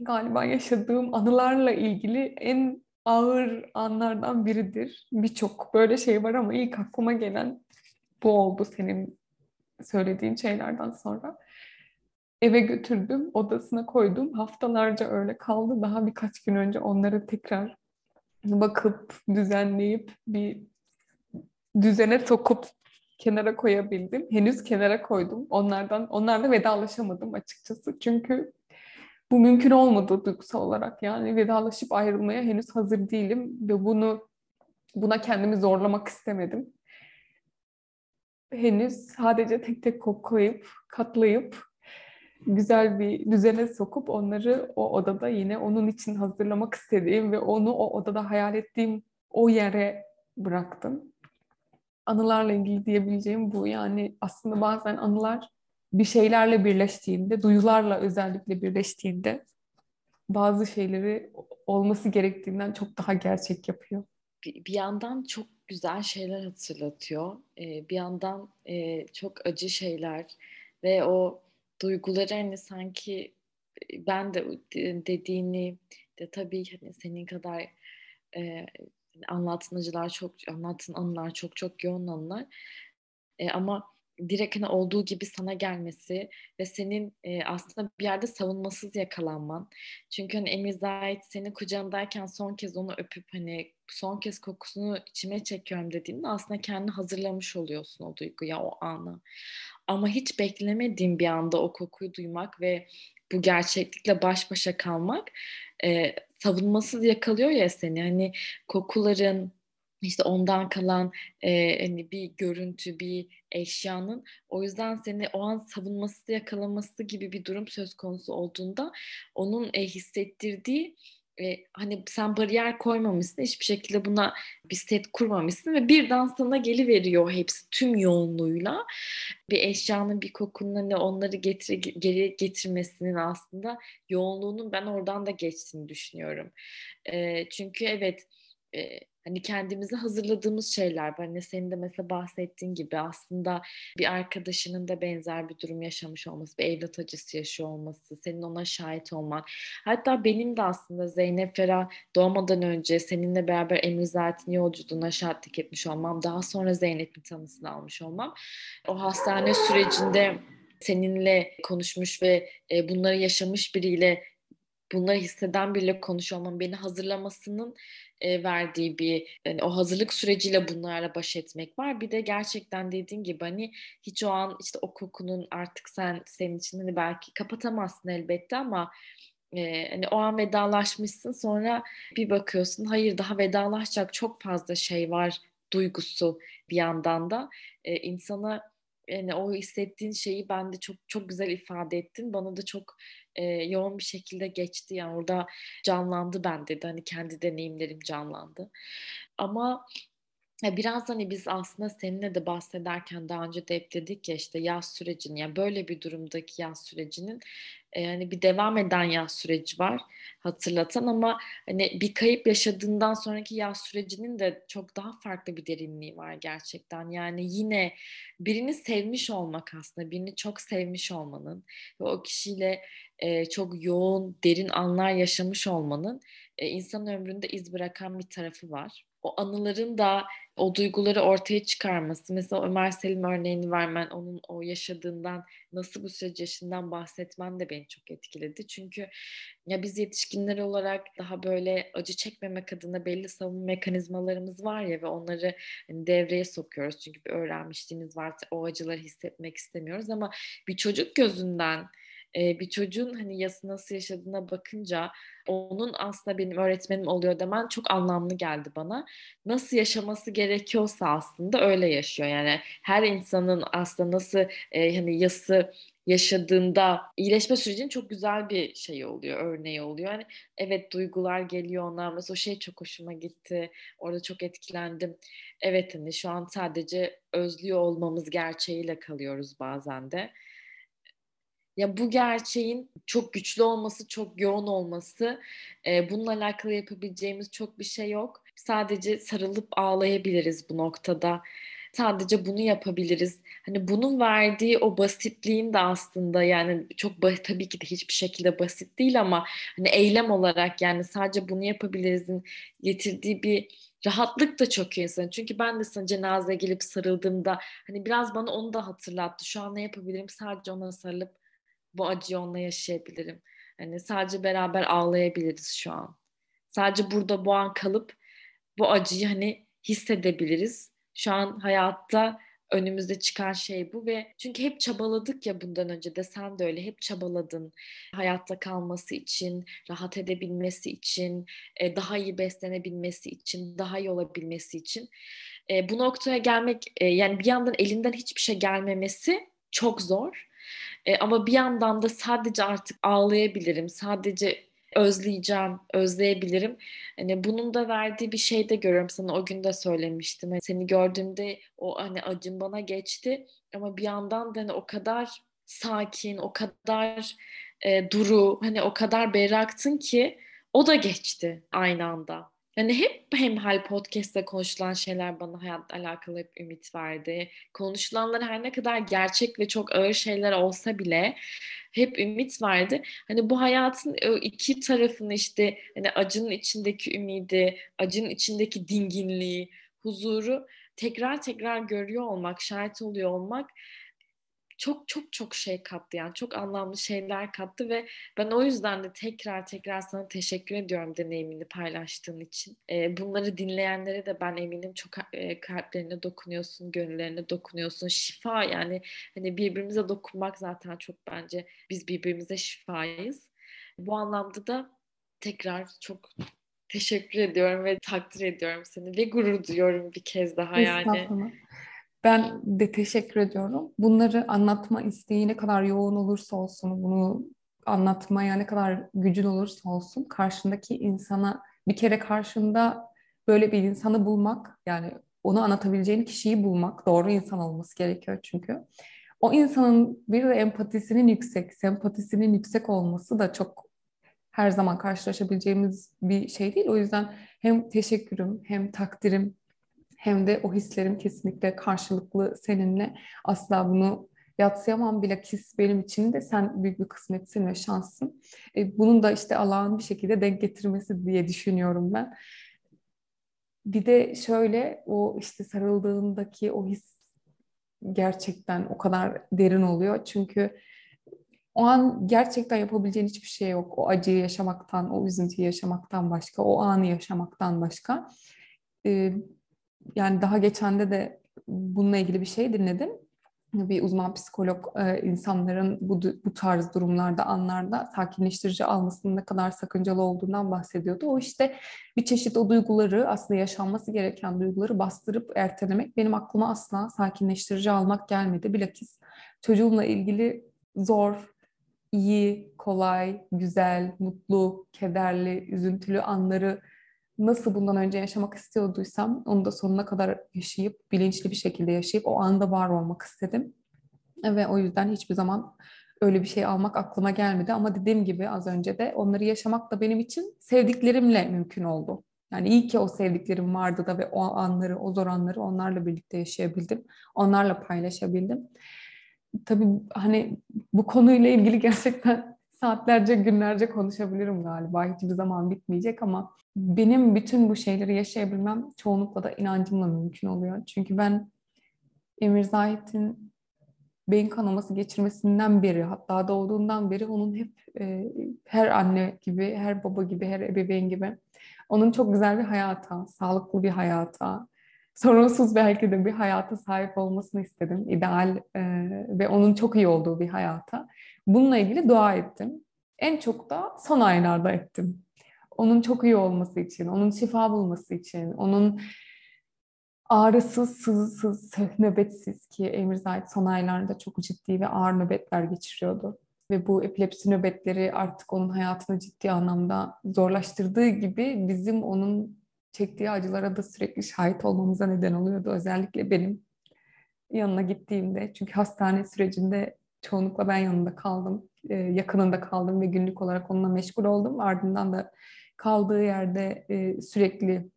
galiba yaşadığım anılarla ilgili en ağır anlardan biridir. Birçok böyle şey var ama ilk aklıma gelen bu oldu senin söylediğin şeylerden sonra. Eve götürdüm, odasına koydum. Haftalarca öyle kaldı. Daha birkaç gün önce onları tekrar bakıp, düzenleyip bir düzene sokup kenara koyabildim. Henüz kenara koydum. Onlardan onlarla vedalaşamadım açıkçası. Çünkü bu mümkün olmadı duygusal olarak. Yani vedalaşıp ayrılmaya henüz hazır değilim ve bunu buna kendimi zorlamak istemedim. Henüz sadece tek tek koklayıp, katlayıp güzel bir düzene sokup onları o odada yine onun için hazırlamak istediğim ve onu o odada hayal ettiğim o yere bıraktım. Anılarla ilgili diyebileceğim bu. Yani aslında bazen anılar bir şeylerle birleştiğinde, duyularla özellikle birleştiğinde bazı şeyleri olması gerektiğinden çok daha gerçek yapıyor. Bir, bir yandan çok güzel şeyler hatırlatıyor. Ee, bir yandan e, çok acı şeyler ve o duyguları hani sanki ben de dediğini de tabii hani senin kadar e, anlattığın acılar çok anlattığın anılar çok çok yoğun anılar. E, ama direkt hani olduğu gibi sana gelmesi ve senin e, aslında bir yerde savunmasız yakalanman. Çünkü hani Emir Zahit senin kucağındayken son kez onu öpüp hani son kez kokusunu içime çekiyorum dediğinde aslında kendini hazırlamış oluyorsun o duyguya, o anı. Ama hiç beklemediğim bir anda o kokuyu duymak ve bu gerçeklikle baş başa kalmak e, savunmasız yakalıyor ya seni. Hani kokuların, işte ondan kalan e, hani bir görüntü, bir eşyanın o yüzden seni o an savunması yakalaması gibi bir durum söz konusu olduğunda onun e, hissettirdiği e, hani sen bariyer koymamışsın hiçbir şekilde buna bir set kurmamışsın ve birden sana geli veriyor hepsi tüm yoğunluğuyla. Bir eşyanın bir kokunun hani onları getire, geri getirmesinin aslında yoğunluğunun ben oradan da geçtiğini düşünüyorum. E, çünkü evet e, hani kendimizi hazırladığımız şeyler. Hani senin de mesela bahsettiğin gibi aslında bir arkadaşının da benzer bir durum yaşamış olması, bir evlat acısı yaşıyor olması, senin ona şahit olman. Hatta benim de aslında Zeynep Ferah doğmadan önce seninle beraber Emir Zait'in yolculuğuna şahitlik etmiş olmam, daha sonra Zeynep'in tanısını almış olmam. O hastane sürecinde seninle konuşmuş ve bunları yaşamış biriyle bunları hisseden biriyle konuşuyor beni hazırlamasının e, verdiği bir yani o hazırlık süreciyle bunlarla baş etmek var. Bir de gerçekten dediğin gibi hani hiç o an işte o kokunun artık sen senin için hani belki kapatamazsın elbette ama e, hani o an vedalaşmışsın sonra bir bakıyorsun hayır daha vedalaşacak çok fazla şey var duygusu bir yandan da e, insana yani o hissettiğin şeyi ben de çok çok güzel ifade ettin. Bana da çok e, yoğun bir şekilde geçti. Yani orada canlandı bende de. Hani kendi deneyimlerim canlandı. Ama biraz hani biz aslında seninle de bahsederken daha önce de hep dedik ya işte yaz sürecinin yani böyle bir durumdaki yaz sürecinin yani bir devam eden yaz süreci var hatırlatan ama hani bir kayıp yaşadığından sonraki yaz sürecinin de çok daha farklı bir derinliği var gerçekten. Yani yine birini sevmiş olmak aslında birini çok sevmiş olmanın ve o kişiyle e, çok yoğun derin anlar yaşamış olmanın e, insan ömründe iz bırakan bir tarafı var. o anıların da o duyguları ortaya çıkarması. Mesela Ömer Selim örneğini vermen, onun o yaşadığından, nasıl bu süreç yaşından bahsetmen de beni çok etkiledi. Çünkü ya biz yetişkinler olarak daha böyle acı çekmemek adına belli savunma mekanizmalarımız var ya ve onları hani devreye sokuyoruz. Çünkü bir öğrenmişliğimiz var. O acıları hissetmek istemiyoruz ama bir çocuk gözünden e, bir çocuğun hani yası nasıl yaşadığına bakınca onun aslında benim öğretmenim oluyor demen çok anlamlı geldi bana. Nasıl yaşaması gerekiyorsa aslında öyle yaşıyor. Yani her insanın aslında nasıl e, hani yası yaşadığında iyileşme sürecinin çok güzel bir şey oluyor, örneği oluyor. Yani evet duygular geliyor ona. Mesela o şey çok hoşuma gitti. Orada çok etkilendim. Evet hani şu an sadece özlüyor olmamız gerçeğiyle kalıyoruz bazen de. Ya bu gerçeğin çok güçlü olması, çok yoğun olması, e, bununla alakalı yapabileceğimiz çok bir şey yok. Sadece sarılıp ağlayabiliriz bu noktada. Sadece bunu yapabiliriz. Hani bunun verdiği o basitliğin de aslında yani çok tabii ki de hiçbir şekilde basit değil ama hani eylem olarak yani sadece bunu yapabilirizin getirdiği bir rahatlık da çok insan. Çünkü ben de sana cenazeye gelip sarıldığımda hani biraz bana onu da hatırlattı. Şu an ne yapabilirim? Sadece ona sarılıp bu acıyı onunla yaşayabilirim. Hani sadece beraber ağlayabiliriz şu an. Sadece burada bu an kalıp bu acıyı hani hissedebiliriz. Şu an hayatta önümüzde çıkan şey bu ve çünkü hep çabaladık ya bundan önce de sen de öyle hep çabaladın hayatta kalması için, rahat edebilmesi için, e, daha iyi beslenebilmesi için, daha iyi olabilmesi için. E, bu noktaya gelmek e, yani bir yandan elinden hiçbir şey gelmemesi çok zor. E, ama bir yandan da sadece artık ağlayabilirim. Sadece özleyeceğim, özleyebilirim. Hani bunun da verdiği bir şey de görüyorum. Sana o gün de söylemiştim. Hani seni gördüğümde o hani acım bana geçti ama bir yandan da hani o kadar sakin, o kadar e, duru, hani o kadar berraktın ki o da geçti aynı anda. Yani hep Hemhal Podcast'te konuşulan şeyler bana hayatla alakalı hep ümit verdi. Konuşulanlar her ne kadar gerçek ve çok ağır şeyler olsa bile hep ümit verdi. Hani bu hayatın iki tarafını işte hani acının içindeki ümidi, acının içindeki dinginliği, huzuru tekrar tekrar görüyor olmak, şahit oluyor olmak çok çok çok şey kattı yani çok anlamlı şeyler kattı ve ben o yüzden de tekrar tekrar sana teşekkür ediyorum deneyimini paylaştığın için. E, bunları dinleyenlere de ben eminim çok e, kalplerine dokunuyorsun, gönüllerine dokunuyorsun. Şifa yani hani birbirimize dokunmak zaten çok bence biz birbirimize şifayız. Bu anlamda da tekrar çok teşekkür ediyorum ve takdir ediyorum seni ve gurur duyuyorum bir kez daha yani. Ben de teşekkür ediyorum. Bunları anlatma isteği ne kadar yoğun olursa olsun, bunu anlatmaya ne kadar gücün olursa olsun karşındaki insana bir kere karşında böyle bir insanı bulmak yani onu anlatabileceğin kişiyi bulmak doğru insan olması gerekiyor çünkü. O insanın bir de empatisinin yüksek, sempatisinin yüksek olması da çok her zaman karşılaşabileceğimiz bir şey değil. O yüzden hem teşekkürüm hem takdirim hem de o hislerim kesinlikle karşılıklı seninle. Asla bunu yatsıyamam bilakis benim için de sen büyük bir kısmetsin ve şanssın. E, bunun da işte Allah'ın bir şekilde denk getirmesi diye düşünüyorum ben. Bir de şöyle o işte sarıldığındaki o his gerçekten o kadar derin oluyor. Çünkü o an gerçekten yapabileceğin hiçbir şey yok. O acıyı yaşamaktan, o üzüntüyü yaşamaktan başka, o anı yaşamaktan başka. Ee, yani daha geçende de bununla ilgili bir şey dinledim. Bir uzman psikolog e, insanların bu, bu tarz durumlarda, anlarda sakinleştirici almasının ne kadar sakıncalı olduğundan bahsediyordu. O işte bir çeşit o duyguları, aslında yaşanması gereken duyguları bastırıp ertelemek benim aklıma asla sakinleştirici almak gelmedi. Bilakis çocuğumla ilgili zor, iyi, kolay, güzel, mutlu, kederli, üzüntülü anları nasıl bundan önce yaşamak istiyorduysam onu da sonuna kadar yaşayıp, bilinçli bir şekilde yaşayıp o anda var olmak istedim. Ve o yüzden hiçbir zaman öyle bir şey almak aklıma gelmedi. Ama dediğim gibi az önce de onları yaşamak da benim için sevdiklerimle mümkün oldu. Yani iyi ki o sevdiklerim vardı da ve o anları, o zor anları onlarla birlikte yaşayabildim. Onlarla paylaşabildim. Tabii hani bu konuyla ilgili gerçekten saatlerce, günlerce konuşabilirim galiba. Hiçbir zaman bitmeyecek ama benim bütün bu şeyleri yaşayabilmem çoğunlukla da inancımla mümkün oluyor. Çünkü ben Emir Zahit'in beyin kanaması geçirmesinden beri hatta doğduğundan beri onun hep e, her anne gibi, her baba gibi, her ebeveyn gibi onun çok güzel bir hayata, sağlıklı bir hayata, sorunsuz belki de bir hayata sahip olmasını istedim. İdeal e, ve onun çok iyi olduğu bir hayata. Bununla ilgili dua ettim. En çok da son aylarda ettim. Onun çok iyi olması için, onun şifa bulması için, onun ağrısız, sızısız, nöbetsiz ki Emir Zahit son aylarda çok ciddi ve ağır nöbetler geçiriyordu. Ve bu epilepsi nöbetleri artık onun hayatını ciddi anlamda zorlaştırdığı gibi bizim onun çektiği acılara da sürekli şahit olmamıza neden oluyordu. Özellikle benim yanına gittiğimde. Çünkü hastane sürecinde çoğunlukla ben yanında kaldım. E, yakınında kaldım ve günlük olarak onunla meşgul oldum. Ardından da kaldığı yerde e, sürekli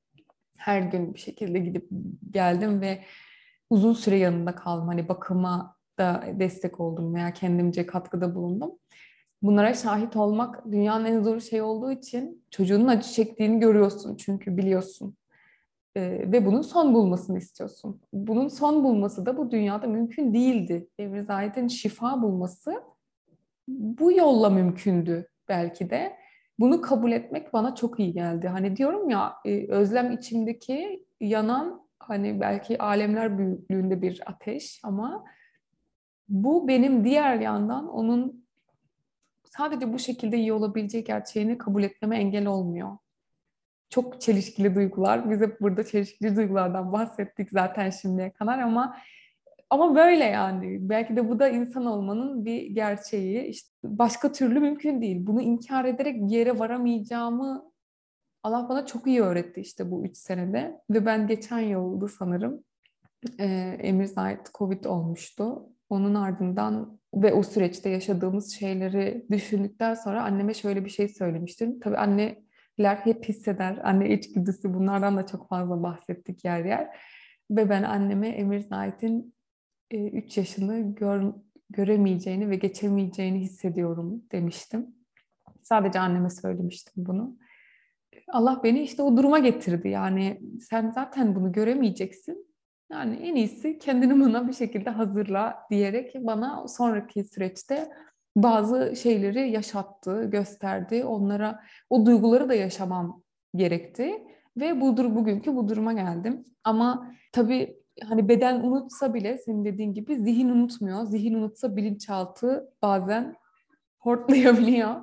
her gün bir şekilde gidip geldim ve uzun süre yanında kaldım. Hani bakıma da destek oldum veya kendimce katkıda bulundum. Bunlara şahit olmak dünyanın en zor şey olduğu için çocuğunun acı çektiğini görüyorsun çünkü biliyorsun. Ee, ve bunun son bulmasını istiyorsun. Bunun son bulması da bu dünyada mümkün değildi. Emre Zahit'in şifa bulması bu yolla mümkündü belki de. Bunu kabul etmek bana çok iyi geldi. Hani diyorum ya e, özlem içimdeki yanan hani belki alemler büyüklüğünde bir ateş ama bu benim diğer yandan onun sadece bu şekilde iyi olabileceği gerçeğini kabul etmeme engel olmuyor. Çok çelişkili duygular. Biz hep burada çelişkili duygulardan bahsettik zaten şimdiye kadar ama ama böyle yani. Belki de bu da insan olmanın bir gerçeği. İşte başka türlü mümkün değil. Bunu inkar ederek bir yere varamayacağımı Allah bana çok iyi öğretti işte bu üç senede. Ve ben geçen yıldı sanırım. E, Emir Zahit Covid olmuştu. Onun ardından ve o süreçte yaşadığımız şeyleri düşündükten sonra anneme şöyle bir şey söylemiştim. Tabii anneler hep hisseder. Anne içgüdüsü bunlardan da çok fazla bahsettik yer yer. Ve ben anneme Emir Zahit'in 3 e, yaşını gör, göremeyeceğini ve geçemeyeceğini hissediyorum demiştim. Sadece anneme söylemiştim bunu. Allah beni işte o duruma getirdi. Yani sen zaten bunu göremeyeceksin. Yani en iyisi kendini buna bir şekilde hazırla diyerek bana sonraki süreçte bazı şeyleri yaşattı, gösterdi. Onlara o duyguları da yaşamam gerekti ve budur bugünkü bu duruma geldim. Ama tabii hani beden unutsa bile senin dediğin gibi zihin unutmuyor. Zihin unutsa bilinçaltı bazen hortlayabiliyor.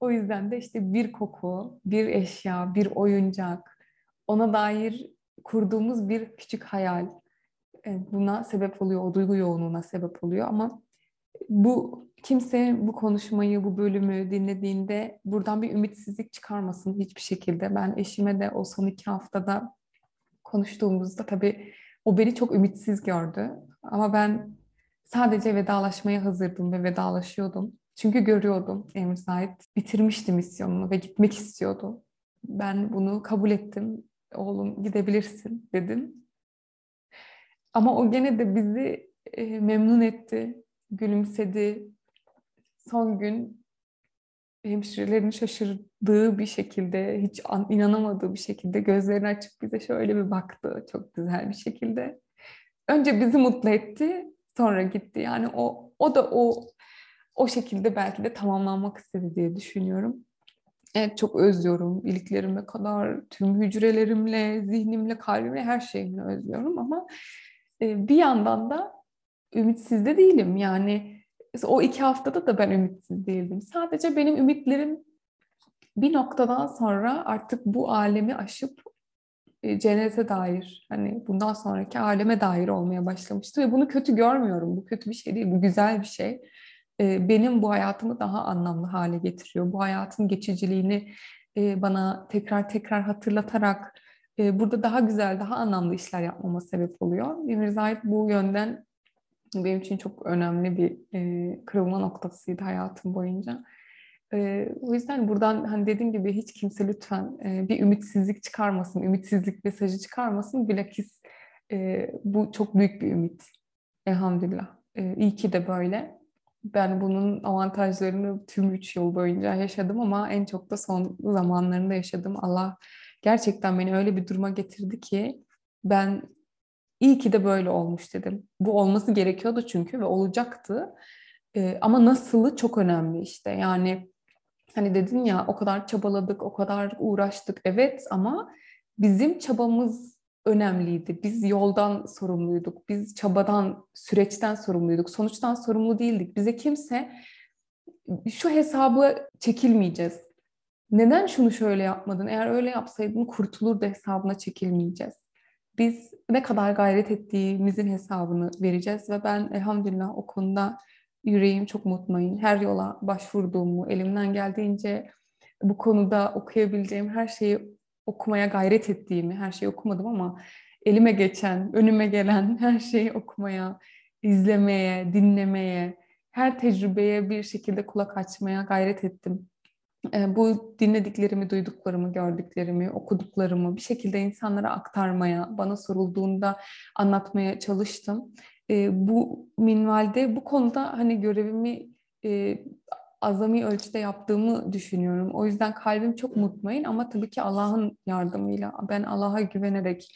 O yüzden de işte bir koku, bir eşya, bir oyuncak, ona dair kurduğumuz bir küçük hayal e, buna sebep oluyor, o duygu yoğunluğuna sebep oluyor ama bu kimse bu konuşmayı, bu bölümü dinlediğinde buradan bir ümitsizlik çıkarmasın hiçbir şekilde. Ben eşime de o son iki haftada konuştuğumuzda tabii o beni çok ümitsiz gördü. Ama ben sadece vedalaşmaya hazırdım ve vedalaşıyordum. Çünkü görüyordum Emir Zahit bitirmişti misyonunu ve gitmek istiyordu. Ben bunu kabul ettim. Oğlum gidebilirsin dedim. Ama o gene de bizi memnun etti, gülümsedi. Son gün hemşirelerin şaşırdığı bir şekilde, hiç an, inanamadığı bir şekilde gözlerini açıp bize şöyle bir baktı çok güzel bir şekilde. Önce bizi mutlu etti, sonra gitti. Yani o o da o o şekilde belki de tamamlanmak istedi diye düşünüyorum. Evet çok özlüyorum. iliklerime kadar tüm hücrelerimle, zihnimle, kalbimle her şeyimle özlüyorum ama e, bir yandan da ümitsiz de değilim. Yani o iki haftada da ben ümitsiz değildim. Sadece benim ümitlerim bir noktadan sonra artık bu alemi aşıp e, cennete dair hani bundan sonraki aleme dair olmaya başlamıştı ve bunu kötü görmüyorum. Bu kötü bir şey değil, bu güzel bir şey. E, benim bu hayatımı daha anlamlı hale getiriyor. Bu hayatın geçiciliğini bana tekrar tekrar hatırlatarak burada daha güzel, daha anlamlı işler yapmama sebep oluyor. Emir Zahit bu yönden benim için çok önemli bir e, kırılma noktasıydı hayatım boyunca. E, o yüzden buradan hani dediğim gibi hiç kimse lütfen e, bir ümitsizlik çıkarmasın, ümitsizlik mesajı çıkarmasın. Bilakis e, bu çok büyük bir ümit. Elhamdülillah. E, iyi ki de böyle. Ben bunun avantajlarını tüm üç yıl boyunca yaşadım ama en çok da son zamanlarında yaşadım. Allah gerçekten beni öyle bir duruma getirdi ki ben iyi ki de böyle olmuş dedim. Bu olması gerekiyordu çünkü ve olacaktı. Ee, ama nasılı çok önemli işte. Yani hani dedin ya o kadar çabaladık, o kadar uğraştık. Evet ama bizim çabamız önemliydi. Biz yoldan sorumluyduk. Biz çabadan, süreçten sorumluyduk. Sonuçtan sorumlu değildik. Bize kimse şu hesabı çekilmeyeceğiz. Neden şunu şöyle yapmadın? Eğer öyle yapsaydın kurtulur da hesabına çekilmeyeceğiz. Biz ne kadar gayret ettiğimizin hesabını vereceğiz ve ben elhamdülillah o konuda yüreğim çok mutmain. Her yola başvurduğumu, elimden geldiğince bu konuda okuyabileceğim her şeyi okumaya gayret ettiğimi, her şeyi okumadım ama elime geçen, önüme gelen her şeyi okumaya, izlemeye, dinlemeye, her tecrübeye bir şekilde kulak açmaya gayret ettim. Bu dinlediklerimi, duyduklarımı, gördüklerimi, okuduklarımı bir şekilde insanlara aktarmaya, bana sorulduğunda anlatmaya çalıştım. Bu minvalde bu konuda hani görevimi azami ölçüde yaptığımı düşünüyorum. O yüzden kalbim çok mutmain ama tabii ki Allah'ın yardımıyla ben Allah'a güvenerek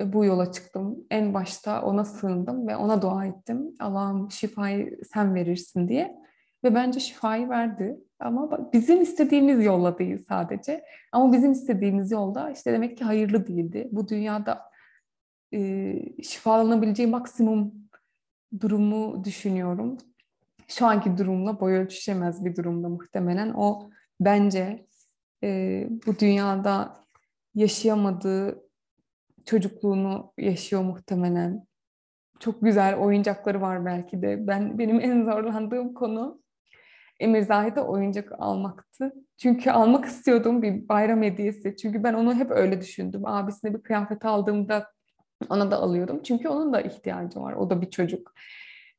bu yola çıktım. En başta ona sığındım ve ona dua ettim. Allah'ım şifayı sen verirsin diye. Ve bence şifayı verdi. Ama bizim istediğimiz yolla değil sadece. Ama bizim istediğimiz yolda işte demek ki hayırlı değildi. Bu dünyada e, şifalanabileceği maksimum durumu düşünüyorum şu anki durumla boy ölçüşemez bir durumda muhtemelen. O bence e, bu dünyada yaşayamadığı çocukluğunu yaşıyor muhtemelen. Çok güzel oyuncakları var belki de. Ben benim en zorlandığım konu Emir Zahid'e oyuncak almaktı. Çünkü almak istiyordum bir bayram hediyesi. Çünkü ben onu hep öyle düşündüm. Abisine bir kıyafet aldığımda ona da alıyordum. Çünkü onun da ihtiyacı var. O da bir çocuk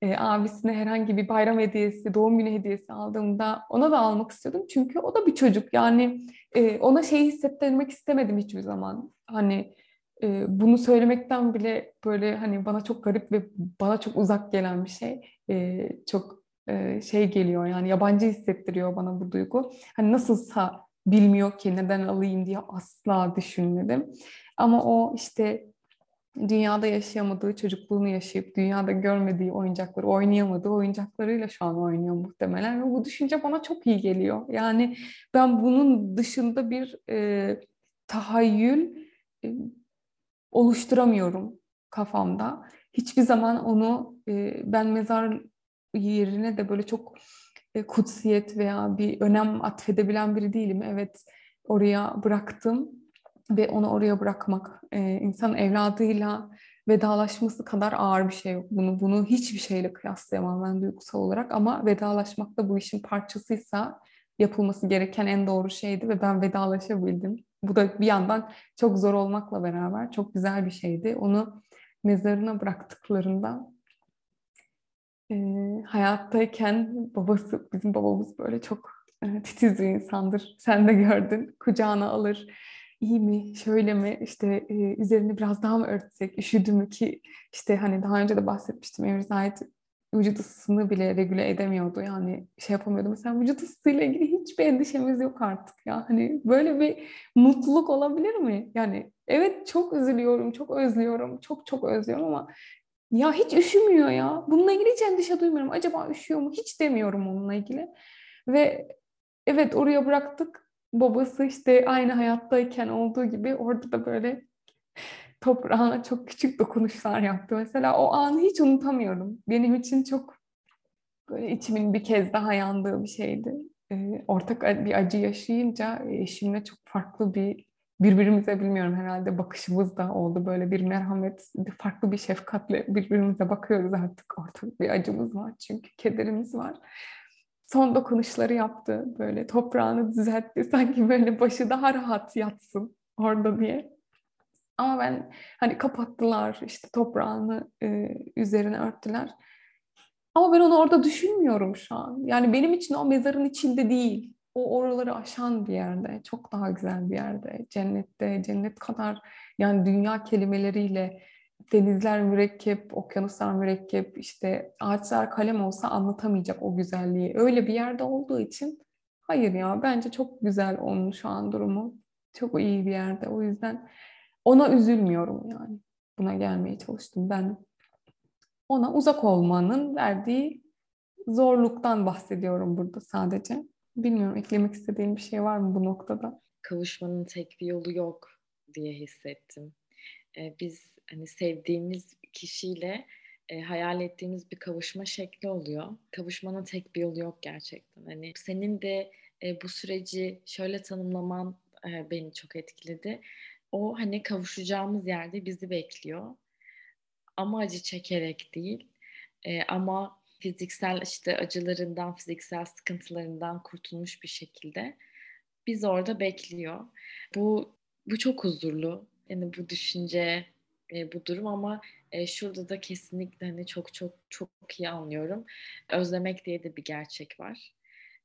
e, abisine herhangi bir bayram hediyesi, doğum günü hediyesi aldığımda ona da almak istiyordum. Çünkü o da bir çocuk. Yani e, ona şeyi hissettirmek istemedim hiçbir zaman. Hani e, bunu söylemekten bile böyle hani bana çok garip ve bana çok uzak gelen bir şey. E, çok şey geliyor yani yabancı hissettiriyor bana bu duygu. Hani nasılsa bilmiyor ki neden alayım diye asla düşünmedim. Ama o işte dünyada yaşayamadığı çocukluğunu yaşayıp dünyada görmediği oyuncakları oynayamadığı oyuncaklarıyla şu an oynuyor muhtemelen ve bu düşünce bana çok iyi geliyor. Yani ben bunun dışında bir e, tahayyül e, oluşturamıyorum kafamda. Hiçbir zaman onu e, ben mezar yerine de böyle çok e, kutsiyet veya bir önem atfedebilen biri değilim. Evet oraya bıraktım ve onu oraya bırakmak e, insan evladıyla vedalaşması kadar ağır bir şey yok. Bunu bunu hiçbir şeyle kıyaslayamam ben duygusal olarak ama vedalaşmak da bu işin parçasıysa yapılması gereken en doğru şeydi ve ben vedalaşabildim. Bu da bir yandan çok zor olmakla beraber çok güzel bir şeydi. Onu mezarına bıraktıklarında e, hayattayken babası, bizim babamız böyle çok e, titiz bir insandır. Sen de gördün. Kucağına alır iyi mi, şöyle mi, işte e, üzerini biraz daha mı örtsek, üşüdü mü ki işte hani daha önce de bahsetmiştim Emir Zahit vücut ısısını bile regüle edemiyordu. Yani şey yapamıyordu. Mesela vücut ısısıyla ilgili hiçbir endişemiz yok artık ya. Hani böyle bir mutluluk olabilir mi? Yani evet çok üzülüyorum, çok özlüyorum, çok çok özlüyorum ama ya hiç üşümüyor ya. Bununla ilgili hiç endişe duymuyorum. Acaba üşüyor mu? Hiç demiyorum onunla ilgili. Ve evet oraya bıraktık babası işte aynı hayattayken olduğu gibi orada da böyle toprağına çok küçük dokunuşlar yaptı. Mesela o anı hiç unutamıyorum. Benim için çok böyle içimin bir kez daha yandığı bir şeydi. Ee, ortak bir acı yaşayınca eşimle çok farklı bir birbirimize bilmiyorum herhalde bakışımız da oldu. Böyle bir merhamet, farklı bir şefkatle birbirimize bakıyoruz artık. Ortak bir acımız var çünkü kederimiz var son dokunuşları yaptı. Böyle toprağını düzeltti. Sanki böyle başı daha rahat yatsın orada diye. Ama ben hani kapattılar işte toprağını e, üzerine örttüler. Ama ben onu orada düşünmüyorum şu an. Yani benim için o mezarın içinde değil. O oraları aşan bir yerde. Çok daha güzel bir yerde. Cennette, cennet kadar yani dünya kelimeleriyle denizler mürekkep, okyanuslar mürekkep, işte ağaçlar kalem olsa anlatamayacak o güzelliği. Öyle bir yerde olduğu için hayır ya bence çok güzel onun şu an durumu. Çok iyi bir yerde. O yüzden ona üzülmüyorum yani. Buna gelmeye çalıştım. Ben ona uzak olmanın verdiği zorluktan bahsediyorum burada sadece. Bilmiyorum eklemek istediğim bir şey var mı bu noktada? Kavuşmanın tek bir yolu yok diye hissettim. Ee, biz hani sevdiğimiz kişiyle e, hayal ettiğimiz bir kavuşma şekli oluyor. Kavuşmanın tek bir yolu yok gerçekten. Hani senin de e, bu süreci şöyle tanımlaman e, beni çok etkiledi. O hani kavuşacağımız yerde bizi bekliyor. Ama acı çekerek değil. E, ama fiziksel işte acılarından, fiziksel sıkıntılarından kurtulmuş bir şekilde biz orada bekliyor. Bu bu çok huzurlu. Yani bu düşünce, e, bu durum ama e, şurada da kesinlikle hani çok çok çok iyi anlıyorum. Özlemek diye de bir gerçek var.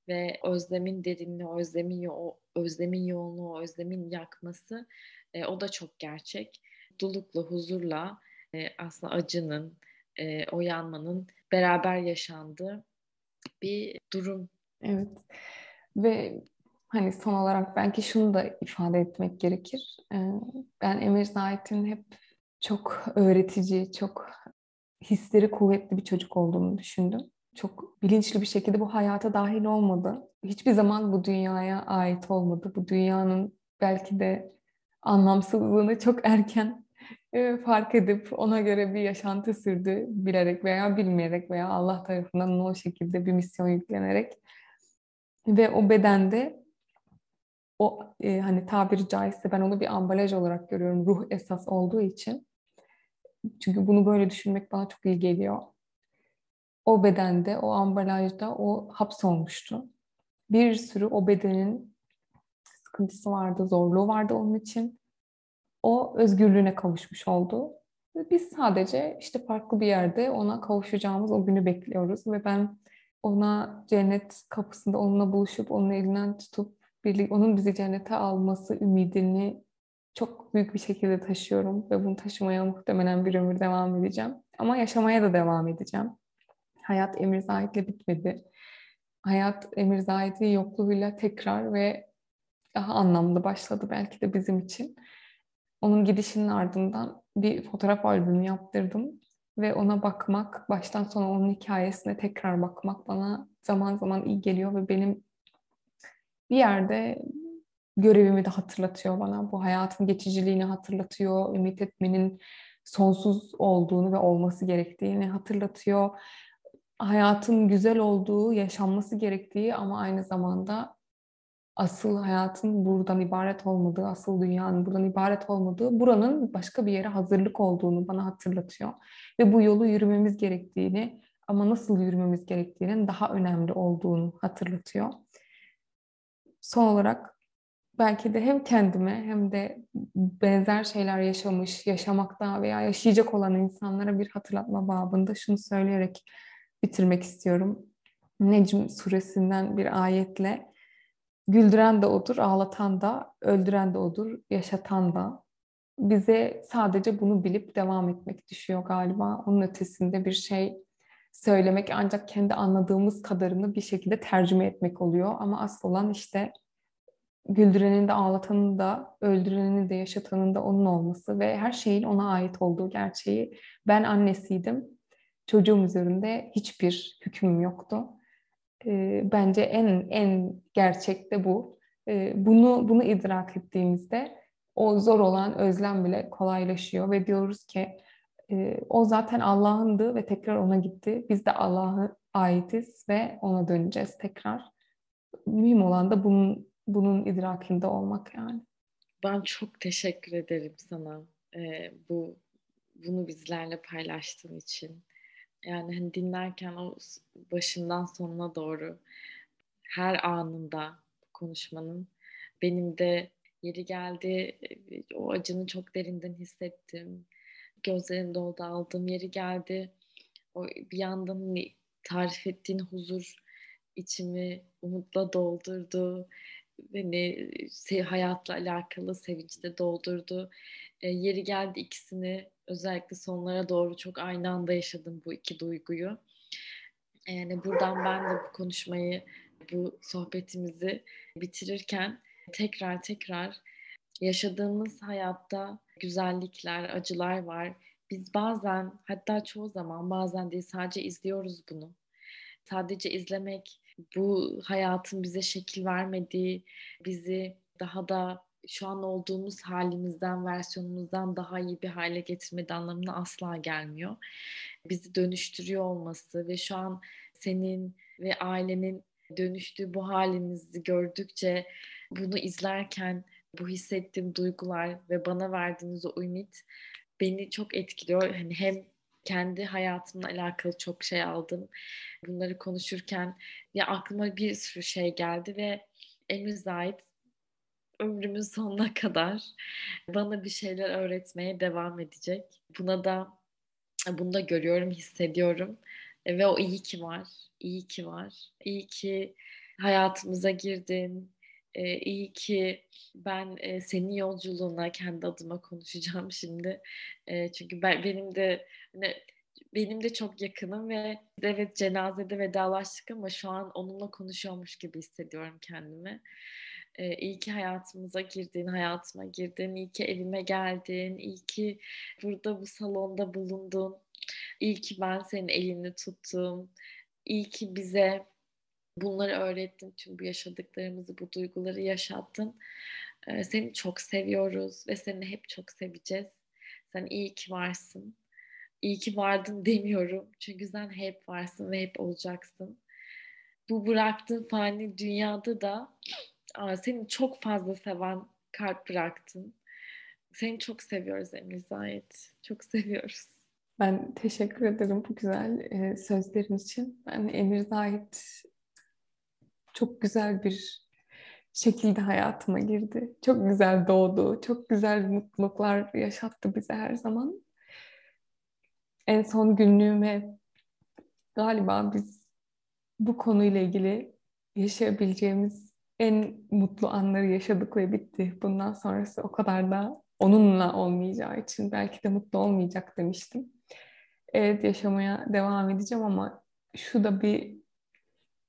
Ve özlemin derinliği, özlemin o özlemin yoğunluğu, özlemin yakması e, o da çok gerçek. Mutlulukla, huzurla e, aslında acının, e, o yanmanın beraber yaşandığı bir durum. Evet. Ve hani son olarak belki şunu da ifade etmek gerekir. Ee, ben Emir Zahit'in hep çok öğretici, çok hisleri kuvvetli bir çocuk olduğunu düşündüm. Çok bilinçli bir şekilde bu hayata dahil olmadı. Hiçbir zaman bu dünyaya ait olmadı. Bu dünyanın belki de anlamsızlığını çok erken fark edip ona göre bir yaşantı sürdü. Bilerek veya bilmeyerek veya Allah tarafından o şekilde bir misyon yüklenerek. Ve o bedende o e, hani tabiri caizse ben onu bir ambalaj olarak görüyorum. Ruh esas olduğu için. Çünkü bunu böyle düşünmek bana çok iyi geliyor. O bedende, o ambalajda o hapsolmuştu. Bir sürü o bedenin sıkıntısı vardı, zorluğu vardı onun için. O özgürlüğüne kavuşmuş oldu. Biz sadece işte farklı bir yerde ona kavuşacağımız o günü bekliyoruz ve ben ona cennet kapısında onunla buluşup onun elinden tutup birlik, onun bizi cennete alması ümidini çok büyük bir şekilde taşıyorum ve bunu taşımaya muhtemelen bir ömür devam edeceğim. Ama yaşamaya da devam edeceğim. Hayat Emir Zahit'le bitmedi. Hayat Emir Zahit'in yokluğuyla tekrar ve daha anlamlı başladı belki de bizim için. Onun gidişinin ardından bir fotoğraf albümü yaptırdım ve ona bakmak, baştan sona onun hikayesine tekrar bakmak bana zaman zaman iyi geliyor ve benim bir yerde görevimi de hatırlatıyor bana. Bu hayatın geçiciliğini hatırlatıyor, ümit etmenin sonsuz olduğunu ve olması gerektiğini hatırlatıyor. Hayatın güzel olduğu, yaşanması gerektiği ama aynı zamanda asıl hayatın buradan ibaret olmadığı, asıl dünyanın buradan ibaret olmadığı, buranın başka bir yere hazırlık olduğunu bana hatırlatıyor. Ve bu yolu yürümemiz gerektiğini ama nasıl yürümemiz gerektiğinin daha önemli olduğunu hatırlatıyor. Son olarak belki de hem kendime hem de benzer şeyler yaşamış, yaşamakta veya yaşayacak olan insanlara bir hatırlatma babında şunu söyleyerek bitirmek istiyorum. Necm suresinden bir ayetle güldüren de odur, ağlatan da, öldüren de odur, yaşatan da. Bize sadece bunu bilip devam etmek düşüyor galiba. Onun ötesinde bir şey söylemek ancak kendi anladığımız kadarını bir şekilde tercüme etmek oluyor. Ama asıl olan işte güldürenin de ağlatanın da öldürenin de yaşatanın da onun olması ve her şeyin ona ait olduğu gerçeği. Ben annesiydim. Çocuğum üzerinde hiçbir hükmüm yoktu. E, bence en en gerçek de bu. E, bunu bunu idrak ettiğimizde o zor olan özlem bile kolaylaşıyor ve diyoruz ki e, o zaten Allah'ındı ve tekrar ona gitti. Biz de Allah'a aitiz ve ona döneceğiz tekrar. Mühim olan da bunun bunun idrakinde olmak yani. Ben çok teşekkür ederim sana e, bu bunu bizlerle paylaştığın için. Yani hani dinlerken o başından sonuna doğru her anında konuşmanın benim de yeri geldi o acını çok derinden hissettim. Gözlerim doldu aldığım yeri geldi. O bir yandan hani tarif ettiğin huzur içimi umutla doldurdu. Beni hayatla alakalı sevinçle doldurdu. E, yeri geldi ikisini özellikle sonlara doğru çok aynı anda yaşadım bu iki duyguyu. Yani buradan ben de bu konuşmayı, bu sohbetimizi bitirirken tekrar tekrar yaşadığımız hayatta güzellikler, acılar var. Biz bazen hatta çoğu zaman bazen değil sadece izliyoruz bunu. Sadece izlemek bu hayatın bize şekil vermediği, bizi daha da şu an olduğumuz halimizden, versiyonumuzdan daha iyi bir hale getirmedi anlamına asla gelmiyor. Bizi dönüştürüyor olması ve şu an senin ve ailenin dönüştüğü bu halinizi gördükçe bunu izlerken bu hissettiğim duygular ve bana verdiğiniz o ümit beni çok etkiliyor. Hani hem kendi hayatımla alakalı çok şey aldım. Bunları konuşurken ya aklıma bir sürü şey geldi ve Emir Zahit ömrümün sonuna kadar bana bir şeyler öğretmeye devam edecek. Buna da bunu da görüyorum, hissediyorum. Ve o iyi ki var. İyi ki var. İyi ki hayatımıza girdin. Ee, iyi ki ben e, senin yolculuğuna kendi adıma konuşacağım şimdi. E, çünkü ben benim de hani, benim de çok yakınım ve evet cenazede vedalaştık ama şu an onunla konuşuyormuş gibi hissediyorum kendimi. Ee, iyi ki hayatımıza girdin, hayatıma girdin, iyi ki evime geldin, iyi ki burada bu salonda bulundun, iyi ki ben senin elini tuttum, iyi ki bize bunları öğrettin, tüm bu yaşadıklarımızı, bu duyguları yaşattın. Ee, seni çok seviyoruz ve seni hep çok seveceğiz. Sen iyi ki varsın. İyi ki vardın demiyorum. Çünkü sen hep varsın ve hep olacaksın. Bu bıraktığın fani dünyada da seni çok fazla seven kalp bıraktın. Seni çok seviyoruz Emir Zahit. Çok seviyoruz. Ben teşekkür ederim bu güzel e, sözlerin için. Ben Emir Zahit çok güzel bir şekilde hayatıma girdi. Çok güzel doğdu. Çok güzel mutluluklar yaşattı bize her zaman. En son günlüğüme galiba biz bu konuyla ilgili yaşayabileceğimiz en mutlu anları yaşadık ve bitti. Bundan sonrası o kadar da onunla olmayacağı için belki de mutlu olmayacak demiştim. Evet yaşamaya devam edeceğim ama şu da bir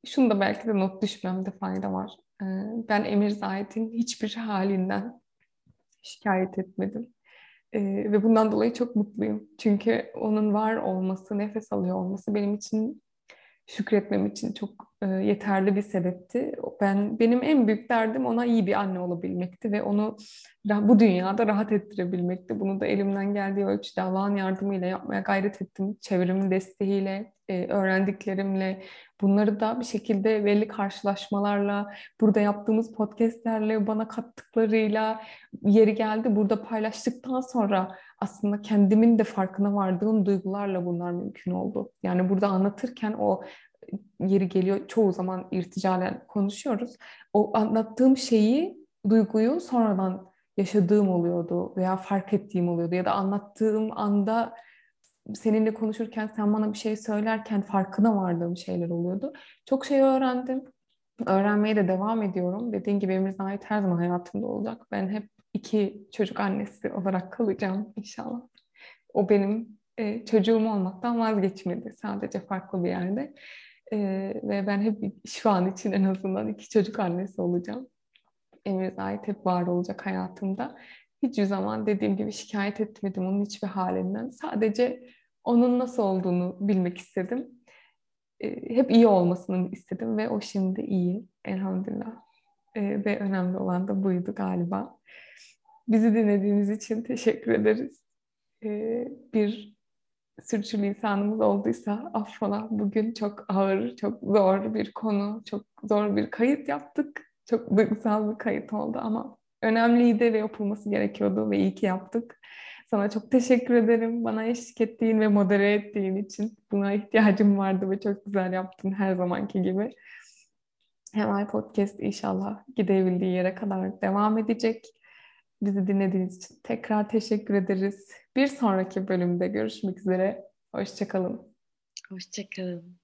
şunu da belki de not düşmemde fayda var. Ee, ben Emir Zahit'in hiçbir halinden şikayet etmedim. Ee, ve bundan dolayı çok mutluyum. Çünkü onun var olması, nefes alıyor olması benim için şükretmem için çok e, yeterli bir sebepti. Ben benim en büyük derdim ona iyi bir anne olabilmekti ve onu bu dünyada rahat ettirebilmekti. Bunu da elimden geldiği ölçüde Allah'ın yardımıyla yapmaya gayret ettim. Çevremin desteğiyle, e, öğrendiklerimle, bunları da bir şekilde belli karşılaşmalarla, burada yaptığımız podcastlerle, bana kattıklarıyla yeri geldi. Burada paylaştıktan sonra aslında kendimin de farkına vardığım duygularla bunlar mümkün oldu. Yani burada anlatırken o yeri geliyor çoğu zaman irticalen konuşuyoruz. O anlattığım şeyi, duyguyu sonradan yaşadığım oluyordu veya fark ettiğim oluyordu ya da anlattığım anda seninle konuşurken sen bana bir şey söylerken farkına vardığım şeyler oluyordu. Çok şey öğrendim. Öğrenmeye de devam ediyorum. Dediğim gibi Emir Zahit her zaman hayatımda olacak. Ben hep iki çocuk annesi olarak kalacağım inşallah. O benim e, çocuğum olmaktan vazgeçmedi. Sadece farklı bir yerde. E, ve ben hep şu an için en azından iki çocuk annesi olacağım. Emir Zahit hep var olacak hayatımda. Hiçbir zaman dediğim gibi şikayet etmedim onun hiçbir halinden. Sadece onun nasıl olduğunu bilmek istedim. E, hep iyi olmasını istedim ve o şimdi iyi elhamdülillah. E, ve önemli olan da buydu galiba. Bizi dinlediğiniz için teşekkür ederiz. E, bir sürçülisanımız olduysa affola. Bugün çok ağır, çok zor bir konu, çok zor bir kayıt yaptık. Çok duygusal bir kayıt oldu ama önemliydi ve yapılması gerekiyordu ve iyi ki yaptık. Sana çok teşekkür ederim. Bana eşlik ettiğin ve modere ettiğin için. Buna ihtiyacım vardı ve çok güzel yaptın her zamanki gibi. Hemen Podcast inşallah gidebildiği yere kadar devam edecek. Bizi dinlediğiniz için tekrar teşekkür ederiz. Bir sonraki bölümde görüşmek üzere. Hoşçakalın. Hoşçakalın.